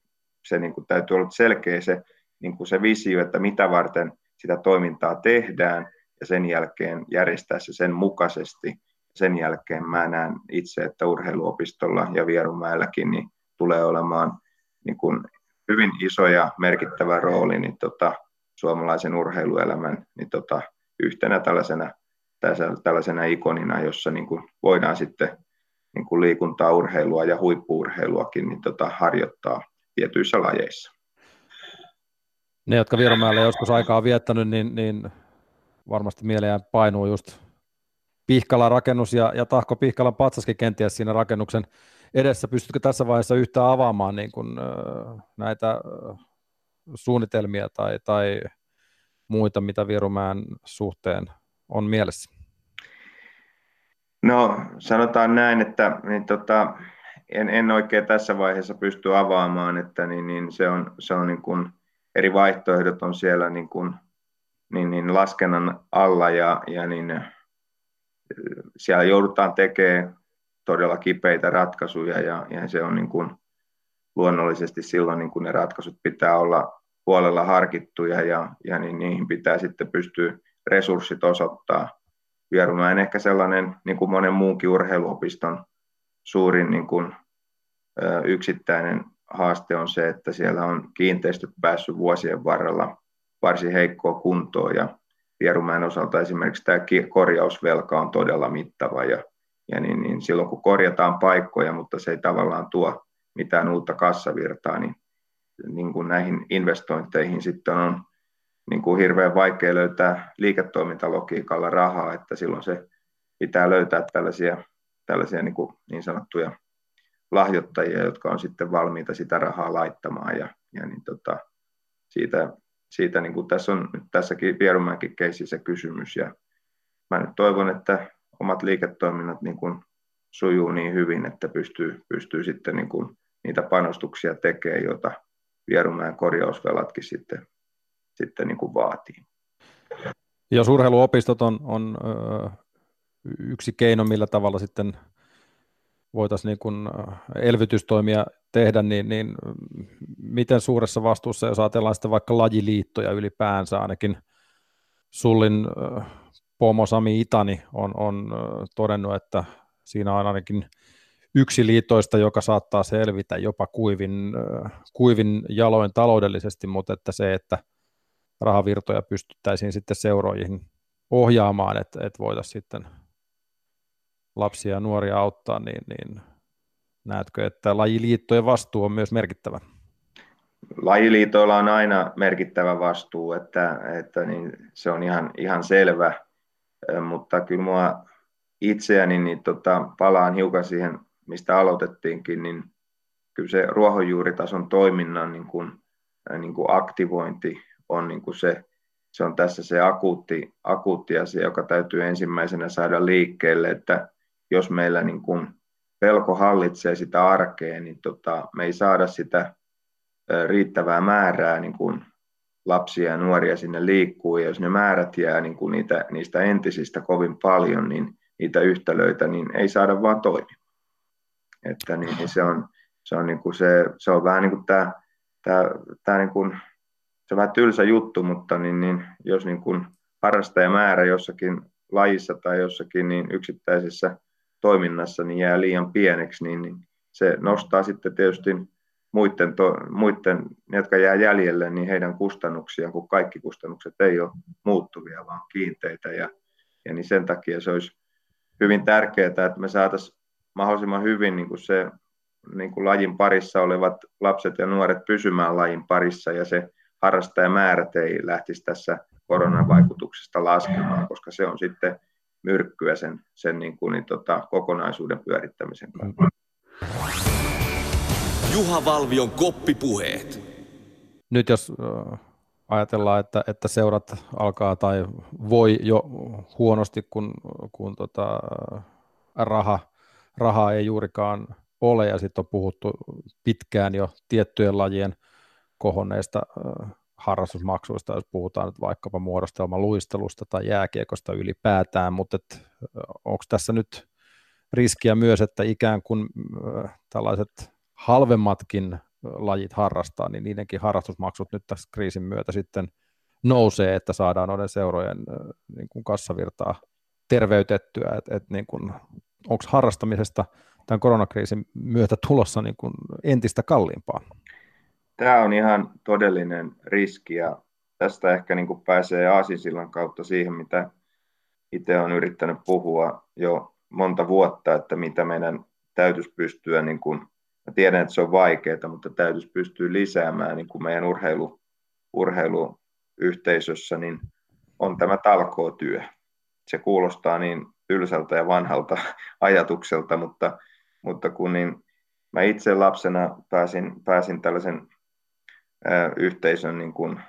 se niin kuin, täytyy olla selkeä se, niin kuin se visio, että mitä varten sitä toimintaa tehdään, ja sen jälkeen järjestää se sen mukaisesti. Sen jälkeen mä näen itse, että urheiluopistolla ja Vierumäelläkin niin tulee olemaan niin kuin hyvin iso ja merkittävä rooli niin tota, suomalaisen urheiluelämän niin tota, yhtenä tällaisena, tällaisena ikonina, jossa niin kuin voidaan sitten niin kuin liikuntaa, urheilua ja huippuurheiluakin niin tota, harjoittaa tietyissä lajeissa. Ne, jotka Vieromäellä joskus aikaa viettänyt, niin, niin varmasti mieleen painuu just Pihkalan rakennus ja, ja Tahko Pihkalan patsaskin kenties siinä rakennuksen edessä. Pystytkö tässä vaiheessa yhtään avaamaan niin kuin, näitä suunnitelmia tai, tai muita, mitä Vierumäen suhteen on mielessä? No sanotaan näin, että niin tota, en, en oikein tässä vaiheessa pysty avaamaan, että niin, niin se on, se on niin kuin, eri vaihtoehdot on siellä niin kuin, niin, niin laskennan alla ja, ja niin, siellä joudutaan tekemään todella kipeitä ratkaisuja ja, ja se on niin kuin, luonnollisesti silloin niin kuin ne ratkaisut pitää olla huolella harkittuja ja, ja niin niihin pitää sitten pystyä resurssit osoittaa. Vierumäen ehkä sellainen, niin kuin monen muunkin urheiluopiston suurin niin kuin, ö, yksittäinen haaste on se, että siellä on kiinteistöt päässyt vuosien varrella varsin heikkoa kuntoon ja Vierumäen osalta esimerkiksi tämä korjausvelka on todella mittava ja, ja niin, niin silloin kun korjataan paikkoja, mutta se ei tavallaan tuo mitään uutta kassavirtaa, niin niin kuin näihin investointeihin sitten on niin kuin hirveän vaikea löytää liiketoimintalogiikalla rahaa, että silloin se pitää löytää tällaisia, tällaisia niin, kuin niin sanottuja lahjoittajia, jotka on sitten valmiita sitä rahaa laittamaan ja, ja niin tota, siitä, siitä niin kuin tässä on tässäkin Vierumäenkin keississä kysymys ja mä nyt toivon, että omat liiketoiminnat niin kuin sujuu niin hyvin, että pystyy, pystyy sitten niin kuin niitä panostuksia tekemään, joita Vierumäen korjausvelatkin sitten, sitten niin kuin vaatii. Jos urheiluopistot on, on yksi keino, millä tavalla sitten voitaisiin niin kuin elvytystoimia tehdä, niin, niin miten suuressa vastuussa, jos ajatellaan sitten vaikka lajiliittoja ylipäänsä, ainakin Sullin Pomo Sami Itani on, on todennut, että siinä on ainakin yksi liitoista, joka saattaa selvitä jopa kuivin, kuivin jaloin taloudellisesti, mutta että se, että rahavirtoja pystyttäisiin sitten seuroihin ohjaamaan, että, että voitaisiin sitten lapsia ja nuoria auttaa, niin, niin näetkö, että lajiliittojen vastuu on myös merkittävä? Lajiliitoilla on aina merkittävä vastuu, että, että niin se on ihan, ihan selvä, mutta kyllä mua itseäni niin tota, palaan hiukan siihen, mistä aloitettiinkin, niin kyllä se ruohonjuuritason toiminnan niin kuin, niin kuin aktivointi on niin kuin se, se on tässä se akuutti, akuutti asia, joka täytyy ensimmäisenä saada liikkeelle, että jos meillä niin kuin pelko hallitsee sitä arkea, niin tota, me ei saada sitä riittävää määrää niin kuin lapsia ja nuoria sinne liikkuu, ja jos ne määrät jää niin kuin niitä, niistä entisistä kovin paljon, niin niitä yhtälöitä, niin ei saada vaan toimimaan. Että niin, niin se on, se on, niin kuin se, se on vähän niin kuin tämä, tämä, tämä niin kuin, se on vähän tylsä juttu, mutta niin, niin, jos niin kuin harrastajamäärä jossakin lajissa tai jossakin niin yksittäisessä toiminnassa niin jää liian pieneksi, niin, niin se nostaa sitten tietysti muiden, to, muiden, jotka jää jäljelle, niin heidän kustannuksiaan, kun kaikki kustannukset ei ole muuttuvia, vaan kiinteitä. Ja, ja niin sen takia se olisi hyvin tärkeää, että me saataisiin mahdollisimman hyvin niin kuin se niin kuin lajin parissa olevat lapset ja nuoret pysymään lajin parissa ja se harrastajamäärät ei lähtisi tässä koronan vaikutuksesta laskemaan, koska se on sitten myrkkyä sen, sen niin kuin, niin, tota, kokonaisuuden pyörittämisen kannalta. Juha Valvion koppipuheet. Nyt jos ajatellaan, että, että seurat alkaa tai voi jo huonosti, kun, kun tota, raha, raha ei juurikaan ole, ja sitten on puhuttu pitkään jo tiettyjen lajien kohonneista harrastusmaksuista, jos puhutaan nyt vaikkapa muodostelman luistelusta tai jääkiekosta ylipäätään, mutta onko tässä nyt riskiä myös, että ikään kuin tällaiset halvemmatkin lajit harrastaa, niin niidenkin harrastusmaksut nyt tässä kriisin myötä sitten nousee, että saadaan noiden seurojen niin kuin kassavirtaa terveytettyä, että et niin onko harrastamisesta tämän koronakriisin myötä tulossa niin kuin entistä kalliimpaa? Tämä on ihan todellinen riski ja tästä ehkä niin kuin pääsee Aasisillan kautta siihen, mitä itse olen yrittänyt puhua jo monta vuotta, että mitä meidän täytyisi pystyä niin kuin Mä tiedän, että se on vaikeaa, mutta täytyisi pystyä lisäämään niin kuin meidän urheilu, urheiluyhteisössä, niin on tämä talkootyö. Se kuulostaa niin tylsältä ja vanhalta <laughs> ajatukselta, mutta, mutta kun niin mä itse lapsena pääsin, pääsin tällaisen yhteisön, niin kuin,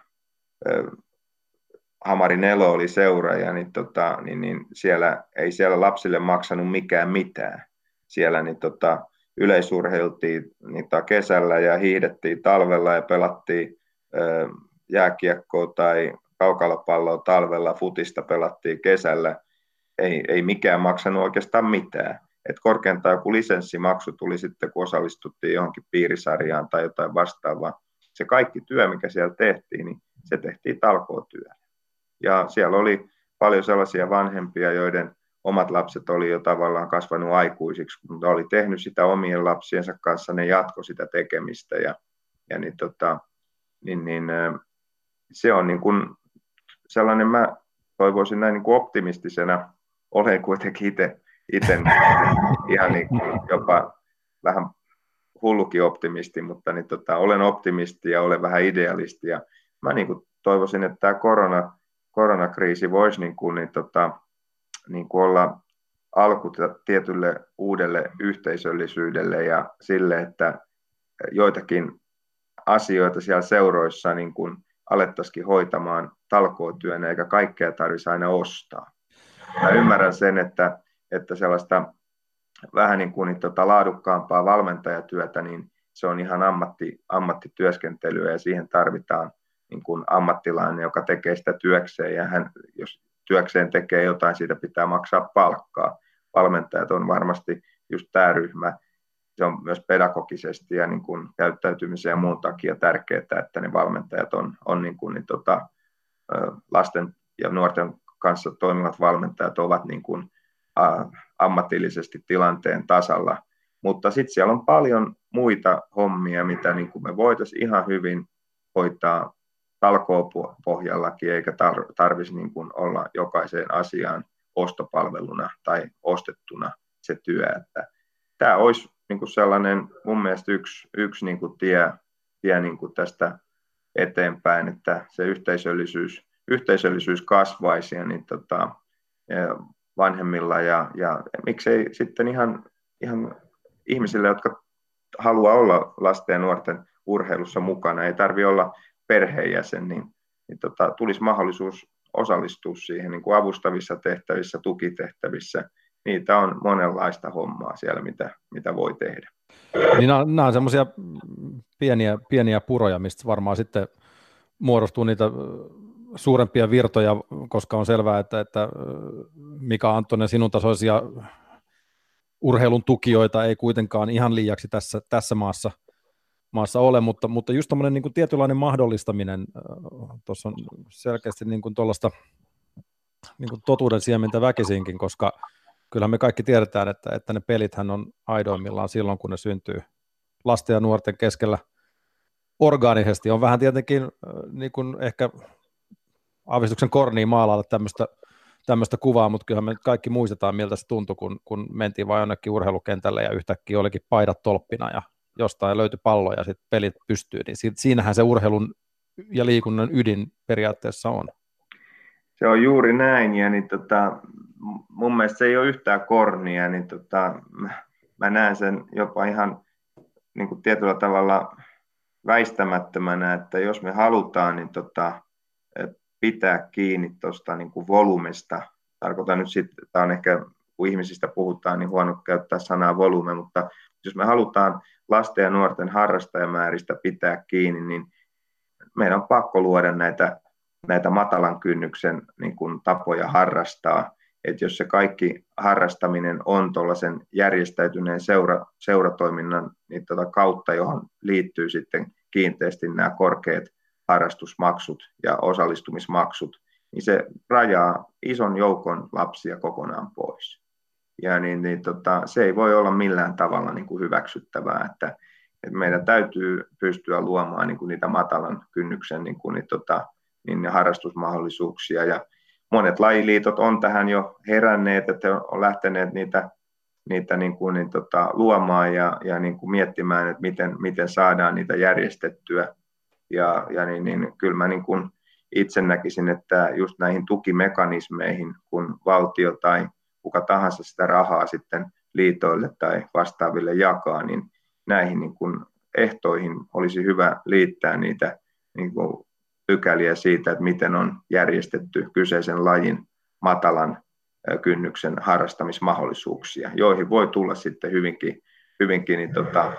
Hamari Nelo oli seuraaja, niin, tota, niin, niin siellä ei siellä lapsille maksanut mikään mitään. Siellä niin, tota, yleisurheiltiin niitä kesällä ja hiihdettiin talvella ja pelattiin jääkiekkoa tai kaukalopalloa talvella, futista pelattiin kesällä. Ei, ei mikään maksanut oikeastaan mitään. Et korkeintaan joku lisenssimaksu tuli sitten, kun osallistuttiin johonkin piirisarjaan tai jotain vastaavaa. Se kaikki työ, mikä siellä tehtiin, niin se tehtiin talkootyö. Ja siellä oli paljon sellaisia vanhempia, joiden omat lapset oli jo tavallaan kasvanut aikuisiksi, mutta oli tehnyt sitä omien lapsiensa kanssa, ne jatko sitä tekemistä ja, ja niin, tota, niin, niin, se on niin kuin sellainen, mä toivoisin näin niin kuin optimistisena, olen kuitenkin itse, itse ihan niin kuin jopa vähän hullukin optimisti, mutta niin tota, olen optimisti ja olen vähän idealisti ja mä niin kuin toivoisin, että tämä korona, koronakriisi voisi niin kuin, niin tota, niin kuin olla alku tietylle uudelle yhteisöllisyydelle ja sille, että joitakin asioita siellä seuroissa niin kuin alettaisikin hoitamaan talkootyönä, eikä kaikkea tarvitsisi aina ostaa. Mä ymmärrän sen, että, että sellaista vähän niin kuin niin tota laadukkaampaa valmentajatyötä, niin se on ihan ammatti, ammattityöskentelyä ja siihen tarvitaan niin kuin ammattilainen, joka tekee sitä työkseen ja hän, jos työkseen tekee jotain, siitä pitää maksaa palkkaa. Valmentajat on varmasti just tämä ryhmä. Se on myös pedagogisesti ja niin kuin käyttäytymisen ja muun takia tärkeää, että ne valmentajat on, on niin kuin, niin tota, lasten ja nuorten kanssa toimivat valmentajat ovat niin kuin, ammatillisesti tilanteen tasalla. Mutta sitten siellä on paljon muita hommia, mitä niin kuin me voitaisiin ihan hyvin hoitaa talkoopohjallakin, eikä tar- tarvitsisi niin kuin olla jokaiseen asiaan ostopalveluna tai ostettuna se työ. Että tämä olisi niin kuin sellainen mun mielestä yksi, yksi niin kuin tie, tie niin kuin tästä eteenpäin, että se yhteisöllisyys, yhteisöllisyys kasvaisi ja niin tota, vanhemmilla ja, ja miksei sitten ihan, ihan ihmisille, jotka haluaa olla lasten ja nuorten urheilussa mukana, ei tarvi olla perheenjäsen, niin, niin tota, tulisi mahdollisuus osallistua siihen niin kuin avustavissa tehtävissä, tukitehtävissä. Niitä on monenlaista hommaa siellä, mitä, mitä voi tehdä. Niin nämä, nämä on semmoisia pieniä, pieniä puroja, mistä varmaan sitten muodostuu niitä suurempia virtoja, koska on selvää, että, että Mika Anttonen, sinun tasoisia urheilun tukijoita ei kuitenkaan ihan liiaksi tässä, tässä maassa, maassa ole, mutta, mutta just tämmöinen niin tietynlainen mahdollistaminen, tuossa on selkeästi niin kuin tuollaista niin kuin totuuden siementä väkisinkin, koska kyllähän me kaikki tiedetään, että, että ne pelithän on aidoimmillaan silloin, kun ne syntyy lasten ja nuorten keskellä orgaanisesti. On vähän tietenkin niin kuin ehkä aavistuksen korniin maalailla tämmöistä, tämmöistä kuvaa, mutta kyllähän me kaikki muistetaan, miltä se tuntui, kun, kun mentiin vain jonnekin urheilukentälle ja yhtäkkiä olikin paidat tolppina ja jostain löytyi pallo ja sitten pelit pystyy, niin siinähän se urheilun ja liikunnan ydin periaatteessa on. Se on juuri näin, ja niin tota, mun mielestä se ei ole yhtään kornia, niin tota, mä näen sen jopa ihan niin kuin tietyllä tavalla väistämättömänä, että jos me halutaan niin tota, pitää kiinni tuosta niin kuin volumesta, tarkoitan nyt sitten, tämä on ehkä, kun ihmisistä puhutaan, niin huono käyttää sanaa volume, mutta jos me halutaan lasten ja nuorten harrastajamääristä pitää kiinni, niin meidän on pakko luoda näitä, näitä matalan kynnyksen niin kuin tapoja harrastaa. Että jos se kaikki harrastaminen on tuollaisen järjestäytyneen seura, seuratoiminnan niin tuota kautta, johon liittyy sitten kiinteästi nämä korkeat harrastusmaksut ja osallistumismaksut, niin se rajaa ison joukon lapsia kokonaan pois. Ja niin, niin tota, se ei voi olla millään tavalla niin kuin hyväksyttävää, että, että meidän täytyy pystyä luomaan niin kuin niitä matalan kynnyksen niin kuin, niin, tota, niin harrastusmahdollisuuksia. Ja monet lajiliitot on tähän jo heränneet, että on lähteneet niitä, niitä niin kuin, niin tota, luomaan ja, ja niin kuin miettimään, että miten, miten saadaan niitä järjestettyä ja, ja niin, niin, kyllä mä niin kuin itse näkisin, että just näihin tukimekanismeihin, kun valtio tai kuka tahansa sitä rahaa sitten liitoille tai vastaaville jakaa, niin näihin niin kuin ehtoihin olisi hyvä liittää niitä niin kuin pykäliä siitä, että miten on järjestetty kyseisen lajin matalan kynnyksen harrastamismahdollisuuksia, joihin voi tulla sitten hyvinkin, hyvinkin niin tota,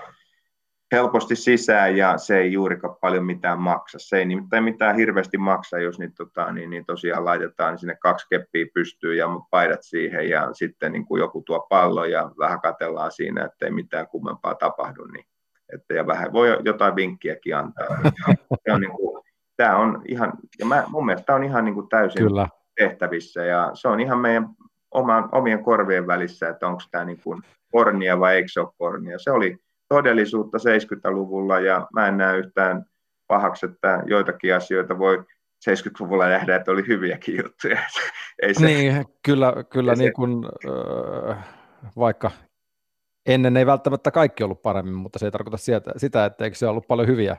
helposti sisään ja se ei juurikaan paljon mitään maksa. Se ei nimittäin mitään hirveästi maksa, jos niin, tota, niin, niin tosiaan laitetaan sinne kaksi keppiä pystyyn ja paidat siihen ja sitten niin kuin joku tuo pallo ja vähän katellaan siinä, että ei mitään kummempaa tapahdu. Niin, että, ja vähän voi jotain vinkkiäkin antaa. Se on, niin kuin, tämä on ihan, ja mä, mun mielestä tämä on ihan niin kuin täysin Kyllä. tehtävissä ja se on ihan meidän oman, omien korvien välissä, että onko tämä niin kuin kornia vai eikö se ole kornia. Se oli todellisuutta 70-luvulla ja mä en näe yhtään pahaksi, että joitakin asioita voi 70-luvulla nähdä, että oli hyviäkin juttuja. <laughs> Ei se, niin, kyllä, kyllä niin kuin, äh, vaikka ennen ei välttämättä kaikki ollut paremmin, mutta se ei tarkoita sieltä, sitä, että eikö se ollut paljon hyviä,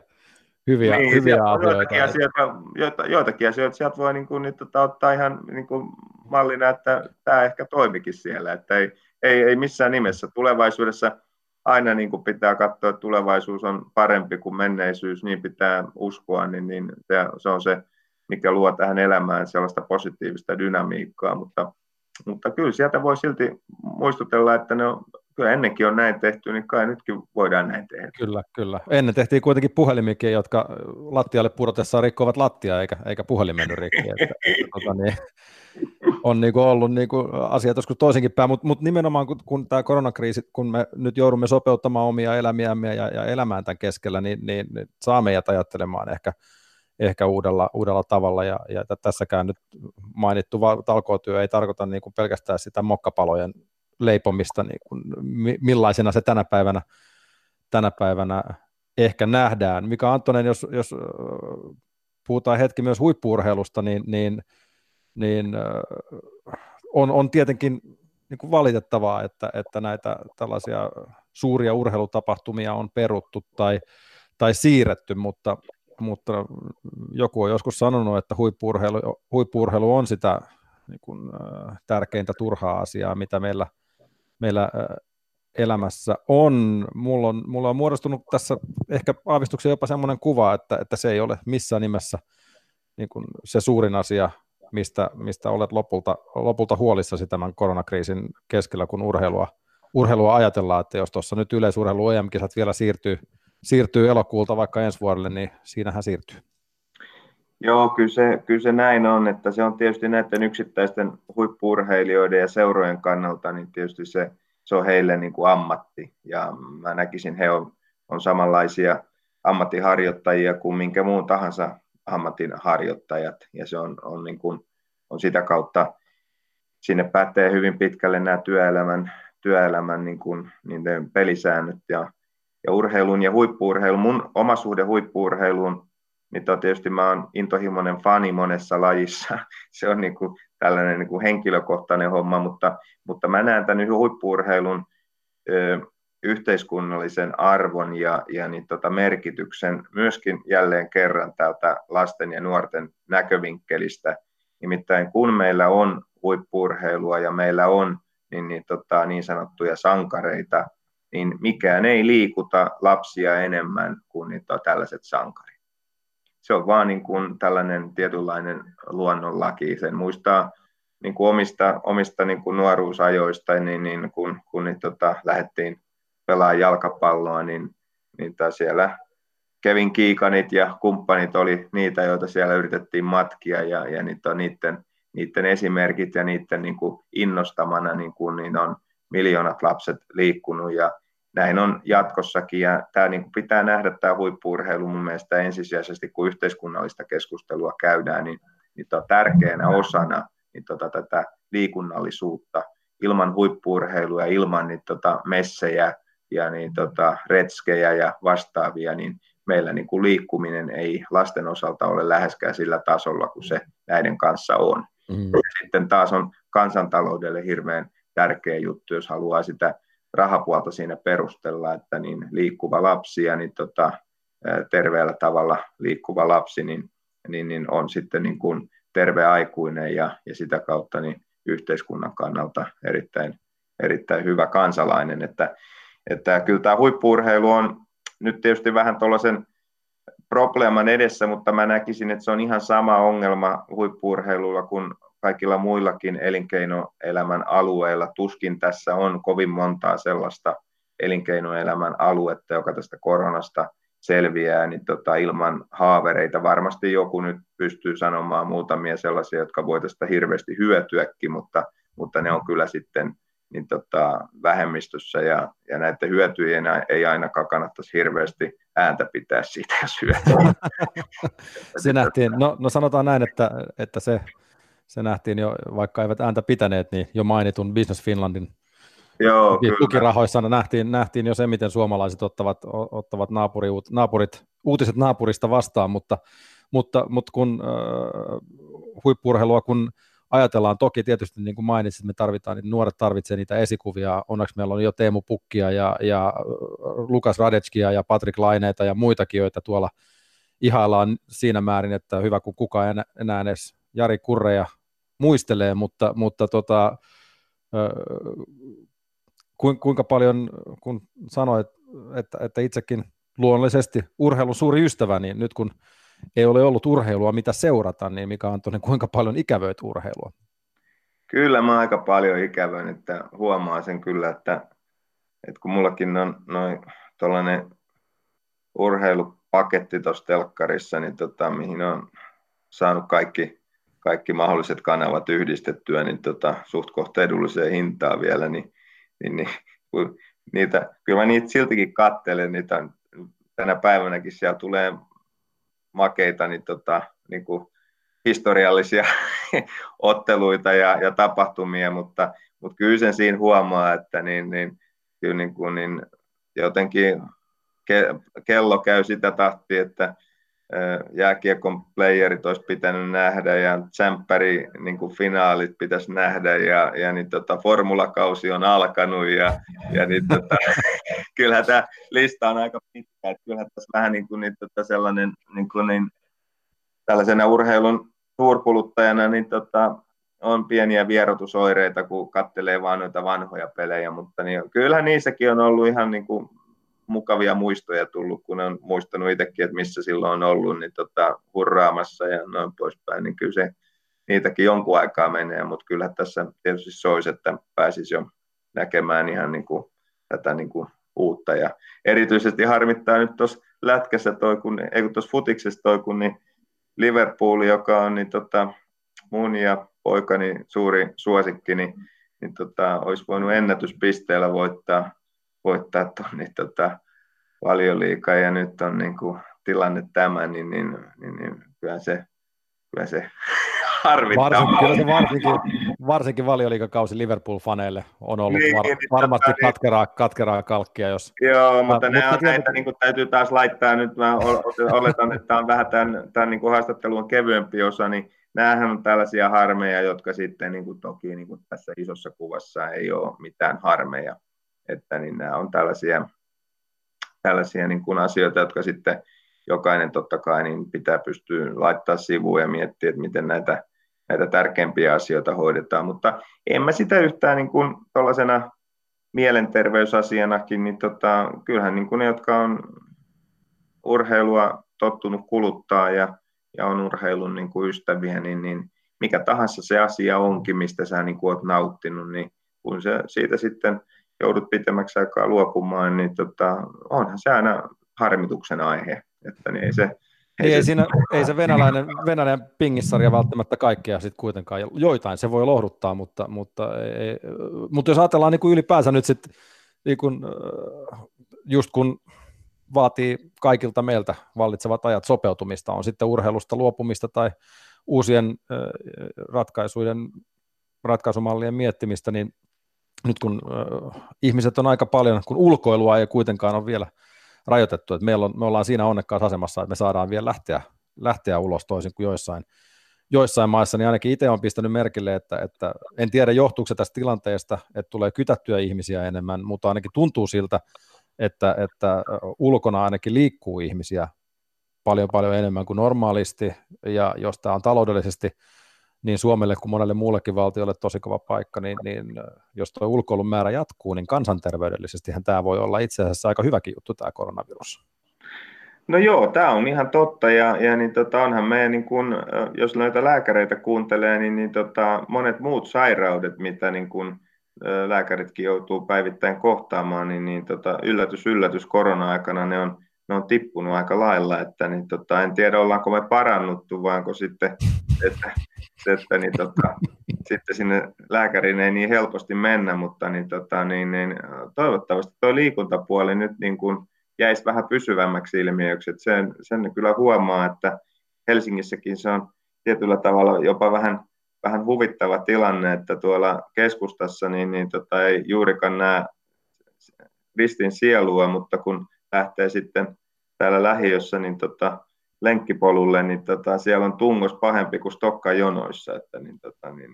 hyviä, niin, hyviä asioita. Joitakin asioita, joita, joitakin asioita sieltä voi niin kuin, niin, tota, ottaa ihan niin kuin mallina, että tämä ehkä toimikin siellä, että ei, ei, ei missään nimessä tulevaisuudessa – aina niin kuin pitää katsoa, että tulevaisuus on parempi kuin menneisyys, niin pitää uskoa, niin, niin se, on se, mikä luo tähän elämään sellaista positiivista dynamiikkaa, mutta, mutta kyllä sieltä voi silti muistutella, että ne on, kyllä ennenkin on näin tehty, niin kai nytkin voidaan näin tehdä. Kyllä, kyllä. Ennen tehtiin kuitenkin puhelimikin, jotka lattialle pudotessaan rikkovat lattia, eikä, eikä puhelimen mennyt rikki. Että, tuota, niin, on niin kuin ollut niin kuin asiat joskus toisenkin päin, mutta mut nimenomaan kun, kun tämä koronakriisi, kun me nyt joudumme sopeuttamaan omia elämiämme ja, ja elämään tämän keskellä, niin, niin, niin saa meidät ajattelemaan ehkä, ehkä uudella, uudella tavalla. Ja, ja tässäkään nyt mainittu talkootyö ei tarkoita niin kuin pelkästään sitä mokkapalojen leipomista, niin kuin, millaisena se tänä päivänä, tänä päivänä ehkä nähdään. Mika Antonen, jos, jos puhutaan hetki myös huippuurheilusta, niin, niin, niin on, on tietenkin niin kuin valitettavaa, että, että näitä tällaisia suuria urheilutapahtumia on peruttu tai, tai siirretty, mutta, mutta joku on joskus sanonut, että huippuurheilu, huippuurheilu on sitä niin kuin, tärkeintä turhaa asiaa, mitä meillä, meillä elämässä on. Mulla, on. mulla on muodostunut tässä ehkä aavistuksen jopa semmoinen kuva, että, että se ei ole missään nimessä niin kuin se suurin asia, mistä, mistä olet lopulta, lopulta huolissasi tämän koronakriisin keskellä, kun urheilua, urheilua ajatellaan, että jos tuossa nyt yleisurheilu EM-kisat vielä siirtyy, siirtyy elokuulta vaikka ensi vuodelle, niin siinähän siirtyy. Joo, kyllä se, kyllä se näin on, että se on tietysti näiden yksittäisten huippuurheilijoiden ja seurojen kannalta, niin tietysti se, se on heille niin kuin ammatti, ja mä näkisin, he on, on samanlaisia ammattiharjoittajia kuin minkä muun tahansa ammatin harjoittajat, ja se on, on, niin kuin, on sitä kautta, sinne pätee hyvin pitkälle nämä työelämän, työelämän niin kuin, niiden pelisäännöt, ja, ja urheilun ja huippuurheilun, mun oma suhde huippuurheiluun, niin to, tietysti mä oon intohimoinen fani monessa lajissa, <laughs> se on niin kuin tällainen niin kuin henkilökohtainen homma, mutta, mutta mä näen tämän huippuurheilun yhteiskunnallisen arvon ja, ja niin tota merkityksen myöskin jälleen kerran täältä lasten ja nuorten näkövinkkelistä. Nimittäin kun meillä on huippurheilua ja meillä on niin, niin, tota, niin sanottuja sankareita, niin mikään ei liikuta lapsia enemmän kuin niitä tällaiset sankarit. Se on vaan niin kuin tällainen tietynlainen luonnonlaki. Sen muistaa niin kuin omista, omista niin kuin nuoruusajoista, niin, niin kun, kun niin, tota, lähdettiin pelaa jalkapalloa, niin, niin siellä Kevin Kiikanit ja kumppanit oli niitä, joita siellä yritettiin matkia ja, ja niiden, niiden esimerkit ja niiden niin kuin innostamana niin, kuin, niin on miljoonat lapset liikkunut ja näin on jatkossakin. Ja tämä niin kuin pitää nähdä tämä huippuurheilu mun mielestä ensisijaisesti, kun yhteiskunnallista keskustelua käydään, niin, niin on tärkeänä osana niin tota, tätä liikunnallisuutta. Ilman huippuurheilua, ilman niin tota, messejä, ja niin tota, retskejä ja vastaavia, niin meillä niin kuin liikkuminen ei lasten osalta ole läheskään sillä tasolla kuin se näiden kanssa on. Mm. Sitten taas on kansantaloudelle hirveän tärkeä juttu, jos haluaa sitä rahapuolta siinä perustella, että niin liikkuva lapsi ja niin tota, terveellä tavalla liikkuva lapsi niin, niin, niin on sitten niin kuin terve aikuinen ja, ja sitä kautta niin yhteiskunnan kannalta erittäin, erittäin hyvä kansalainen. Että että kyllä tämä huippuurheilu on nyt tietysti vähän tuollaisen probleeman edessä, mutta mä näkisin, että se on ihan sama ongelma huippuurheilulla kuin kaikilla muillakin elinkeinoelämän alueilla. Tuskin tässä on kovin montaa sellaista elinkeinoelämän aluetta, joka tästä koronasta selviää niin tota, ilman haavereita. Varmasti joku nyt pystyy sanomaan muutamia sellaisia, jotka voi tästä hirveästi hyötyäkin, mutta, mutta ne on kyllä sitten niin tota, vähemmistössä ja, ja näiden hyötyjen ei ainakaan kannattaisi hirveästi ääntä pitää siitä, jos <laughs> se nähtiin, no, no sanotaan näin, että, että se, se nähtiin jo, vaikka eivät ääntä pitäneet, niin jo mainitun Business Finlandin Joo, tukirahoissa nähtiin, nähtiin jo se, miten suomalaiset ottavat, ottavat naapuri, naapurit, uutiset naapurista vastaan, mutta, mutta, mutta kun äh, huippurheilua, kun ajatellaan toki tietysti, niin kuin mainitsit, me tarvitaan, niin nuoret tarvitsevat niitä esikuvia. Onneksi meillä on jo Teemu Pukkia ja, ja Lukas Radetskia ja Patrick Laineita ja muitakin, joita tuolla ihaillaan siinä määrin, että hyvä kun kukaan enää, enää edes Jari Kurreja muistelee, mutta, mutta tota, kuinka paljon, kun sanoit, että, että itsekin luonnollisesti urheilun suuri ystävä, niin nyt kun ei ole ollut urheilua, mitä seurata, niin mikä on tuonne, kuinka paljon ikävöit urheilua? Kyllä mä aika paljon ikävöin, että huomaa sen kyllä, että, että kun mullakin on noin tuollainen urheilupaketti tuossa telkkarissa, niin tota, mihin on saanut kaikki, kaikki mahdolliset kanavat yhdistettyä, niin tota, suht kohta edulliseen hintaan vielä, niin, niin, niin niitä, kyllä mä niitä siltikin kattelen, niitä tänä päivänäkin siellä tulee makeita niin tota, niin kuin historiallisia <laughs> otteluita ja, ja tapahtumia, mutta, mutta kyllä sen siinä huomaa, että niin, niin, kyllä niin kuin, niin jotenkin ke, kello käy sitä tahtia, että jääkiekon playerit olisi pitänyt nähdä ja tsemppäri niin finaalit pitäisi nähdä ja, ja niin tota, formulakausi on alkanut ja, ja niin tota, <laughs> kyllähän tämä lista on aika pitkä, että kyllähän tässä vähän niin kuin, niin tota sellainen niin kuin, niin, tällaisena urheilun suurkuluttajana niin tota, on pieniä vierotusoireita, kun kattelee vaan noita vanhoja pelejä, mutta niin, kyllähän niissäkin on ollut ihan niin kuin mukavia muistoja tullut, kun on muistanut itsekin, että missä silloin on ollut, niin tota, hurraamassa ja noin poispäin, niin kyllä se niitäkin jonkun aikaa menee, mutta kyllä tässä tietysti soisi, että pääsisi jo näkemään ihan niin kuin, tätä niin kuin uutta. Ja erityisesti harmittaa nyt tuossa lätkässä toi, kun, ei kun tuossa futiksessa toi, kun niin Liverpool, joka on niin tota, mun ja poikani suuri suosikki, niin, niin tota, olisi voinut ennätyspisteellä voittaa voittaa tuon niin, tota, valioliikaa ja nyt on niin kuin, tilanne tämä, niin, niin, niin, niin kyllä se, kyllä se. <laughs> Varsinkin, kyllä se varsinkin, varsinkin valioliikakausi Liverpool-faneille on ollut niin, var, niin, varmasti tota, katkeraa, katkeraa kalkkia. Jos... Joo, mutta, ne mutta on näitä, niin kuin, täytyy taas laittaa nyt, mä oletan, että tämä on vähän tämän, tämän niin kuin haastattelun kevyempi osa, niin nämähän on tällaisia harmeja, jotka sitten niin kuin, toki niin kuin tässä isossa kuvassa ei ole mitään harmeja että niin nämä on tällaisia, tällaisia niin kuin asioita, jotka sitten jokainen totta kai niin pitää pystyä laittaa sivuun ja miettiä, että miten näitä, näitä tärkeimpiä asioita hoidetaan, mutta en mä sitä yhtään niin kuin tuollaisena mielenterveysasianakin, niin tota, kyllähän niin kuin ne, jotka on urheilua tottunut kuluttaa ja, ja on urheilun niin kuin ystäviä, niin, niin mikä tahansa se asia onkin, mistä sä niin kuin oot nauttinut, niin kun se siitä sitten joudut pitemmäksi aikaa luopumaan, niin tota, onhan se aina harmituksen aihe. Että niin ei se, ei, ei, se, siinä, ei se venäläinen, venäläinen pingissarja välttämättä kaikkea sitten kuitenkaan, joitain se voi lohduttaa, mutta, mutta, ei, mutta jos ajatellaan niin kuin ylipäänsä nyt sitten, niin kuin, just kun vaatii kaikilta meiltä vallitsevat ajat sopeutumista, on sitten urheilusta luopumista tai uusien ratkaisujen, ratkaisumallien miettimistä, niin nyt kun äh, ihmiset on aika paljon, kun ulkoilua ei kuitenkaan ole vielä rajoitettu, että meillä on, me ollaan siinä onnekkaassa asemassa, että me saadaan vielä lähteä, lähteä ulos toisin kuin joissain, joissain maissa, niin ainakin itse on pistänyt merkille, että, että en tiedä johtuuko se tästä tilanteesta, että tulee kytättyä ihmisiä enemmän, mutta ainakin tuntuu siltä, että, että ulkona ainakin liikkuu ihmisiä paljon paljon enemmän kuin normaalisti, ja jos tämä on taloudellisesti niin Suomelle kuin monelle muullekin valtiolle tosi kova paikka, niin, niin jos tuo ulkoilun määrä jatkuu, niin kansanterveydellisesti tämä voi olla itse asiassa aika hyväkin juttu tämä koronavirus. No joo, tämä on ihan totta ja, ja niin tota, onhan meidän, niin kun, jos noita lääkäreitä kuuntelee, niin, niin tota, monet muut sairaudet, mitä niin kun, lääkäritkin joutuu päivittäin kohtaamaan, niin, niin tota, yllätys, yllätys korona-aikana ne on, ne on tippunut aika lailla, että niin, tota, en tiedä ollaanko me parannuttu, vaanko sitten, <laughs> että että niin, tota, sitten sinne lääkäriin ei niin helposti mennä, mutta niin, tota, niin, niin, toivottavasti tuo liikuntapuoli nyt niin kuin jäisi vähän pysyvämmäksi ilmiöksi. Että sen, sen kyllä huomaa, että Helsingissäkin se on tietyllä tavalla jopa vähän, vähän huvittava tilanne, että tuolla keskustassa niin, niin tota, ei juurikaan näe ristin sielua, mutta kun lähtee sitten täällä lähiössä, niin tota, lenkkipolulle, niin tota, siellä on tungos pahempi kuin Stokka jonoissa. Että, niin, tota, niin,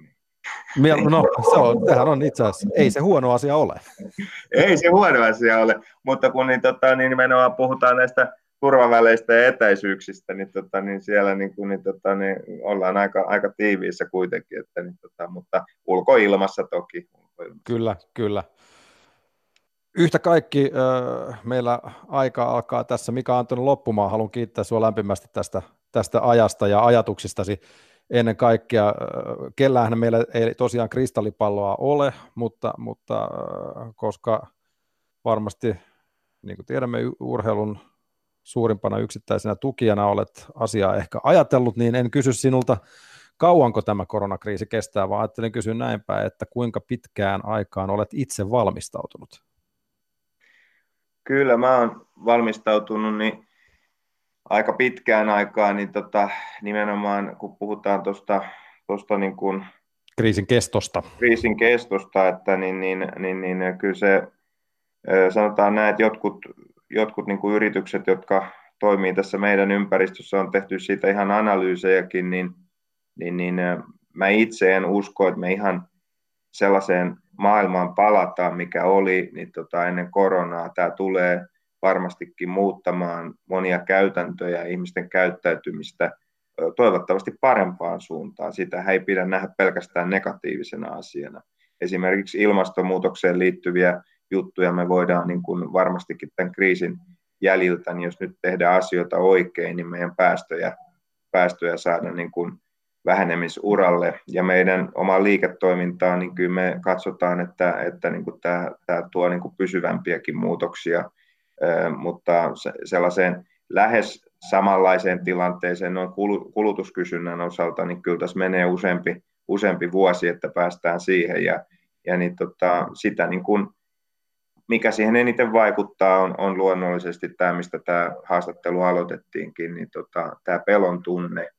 niin. No, se on, sehän on itse asiassa, ei se huono asia ole. <laughs> ei se huono asia ole, mutta kun niin, tota, niin nimenomaan puhutaan näistä turvaväleistä ja etäisyyksistä, niin, tota, niin siellä niin, kun, niin, tota, niin ollaan aika, aika tiiviissä kuitenkin, että, niin, tota, mutta ulkoilmassa toki. Ulkoilmassa. Kyllä, kyllä. Yhtä kaikki, meillä aika alkaa tässä. Mika Antoni loppumaan. Haluan kiittää sinua lämpimästi tästä, tästä ajasta ja ajatuksistasi ennen kaikkea. Kellään meillä ei tosiaan kristallipalloa ole, mutta, mutta koska varmasti, niin kuin tiedämme, urheilun suurimpana yksittäisenä tukijana olet asiaa ehkä ajatellut, niin en kysy sinulta, kauanko tämä koronakriisi kestää, vaan ajattelin kysyä näin päin, että kuinka pitkään aikaan olet itse valmistautunut? Kyllä, mä oon valmistautunut niin aika pitkään aikaa, niin tota, nimenomaan kun puhutaan tuosta tosta niin kuin kriisin kestosta. Kriisin kestosta, että niin, niin, niin, niin kyllä se sanotaan näin, että jotkut, jotkut niin kuin yritykset, jotka toimii tässä meidän ympäristössä, on tehty siitä ihan analyysejäkin, niin, niin, niin mä itse en usko, että me ihan sellaiseen maailmaan palataan, mikä oli niin tota, ennen koronaa. Tämä tulee varmastikin muuttamaan monia käytäntöjä, ihmisten käyttäytymistä toivottavasti parempaan suuntaan. Sitä ei pidä nähdä pelkästään negatiivisena asiana. Esimerkiksi ilmastonmuutokseen liittyviä juttuja me voidaan niin kuin varmastikin tämän kriisin jäljiltä, niin jos nyt tehdään asioita oikein, niin meidän päästöjä, päästöjä saada niin kuin vähenemisuralle. Ja meidän oma liiketoimintaa, niin kyllä me katsotaan, että, että niin kuin tämä, tämä tuo niin kuin pysyvämpiäkin muutoksia, mutta sellaiseen lähes samanlaiseen tilanteeseen noin kulutuskysynnän osalta, niin kyllä tässä menee useampi, useampi vuosi, että päästään siihen. Ja, ja niin tota, sitä niin kuin mikä siihen eniten vaikuttaa on, on luonnollisesti tämä, mistä tämä haastattelu aloitettiinkin, niin tota, tämä pelon tunne,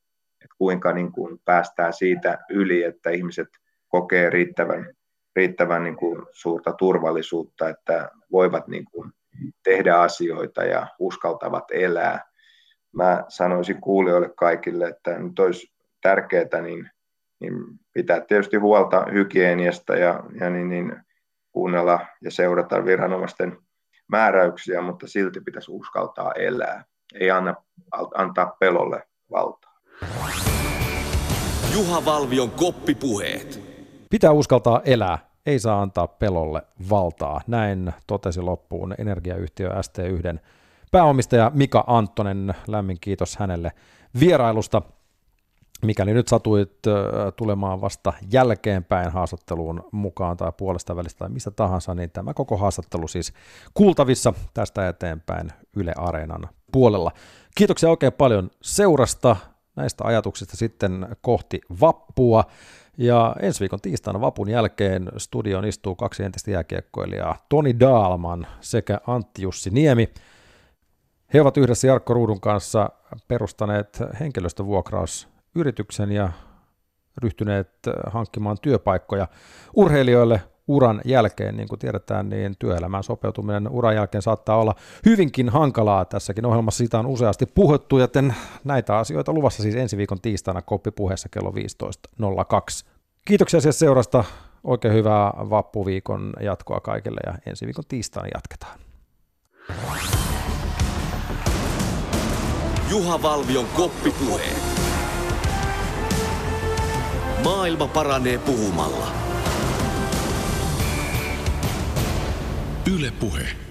kuinka niin kuin päästään siitä yli, että ihmiset kokee riittävän, riittävän niin kuin suurta turvallisuutta, että voivat niin kuin tehdä asioita ja uskaltavat elää. Mä sanoisin kuulijoille kaikille, että nyt olisi tärkeää niin, niin pitää tietysti huolta hygieniasta ja, ja niin, niin kuunnella ja seurata viranomaisten määräyksiä, mutta silti pitäisi uskaltaa elää. Ei anna, antaa pelolle valtaa. Juha Valvion koppipuheet. Pitää uskaltaa elää, ei saa antaa pelolle valtaa. Näin totesi loppuun energiayhtiö ST1 pääomistaja Mika Anttonen. Lämmin kiitos hänelle vierailusta. Mikäli nyt satuit tulemaan vasta jälkeenpäin haastatteluun mukaan tai puolesta välistä tai mistä tahansa, niin tämä koko haastattelu siis kuultavissa tästä eteenpäin Yle Areenan puolella. Kiitoksia oikein paljon seurasta näistä ajatuksista sitten kohti vappua. Ja ensi viikon tiistaina vapun jälkeen studion istuu kaksi entistä jääkiekkoilijaa, Toni Daalman sekä Antti Jussi Niemi. He ovat yhdessä Jarkko Ruudun kanssa perustaneet henkilöstövuokraus yrityksen ja ryhtyneet hankkimaan työpaikkoja urheilijoille uran jälkeen. Niin kuin tiedetään, niin työelämään sopeutuminen uran jälkeen saattaa olla hyvinkin hankalaa. Tässäkin ohjelmassa siitä on useasti puhuttu, joten näitä asioita luvassa siis ensi viikon tiistaina koppipuheessa kello 15.02. Kiitoksia siis seurasta. Oikein hyvää vappuviikon jatkoa kaikille ja ensi viikon tiistaina jatketaan. Juha Valvion koppipuheet. Maailma paranee puhumalla. Yle Puhe.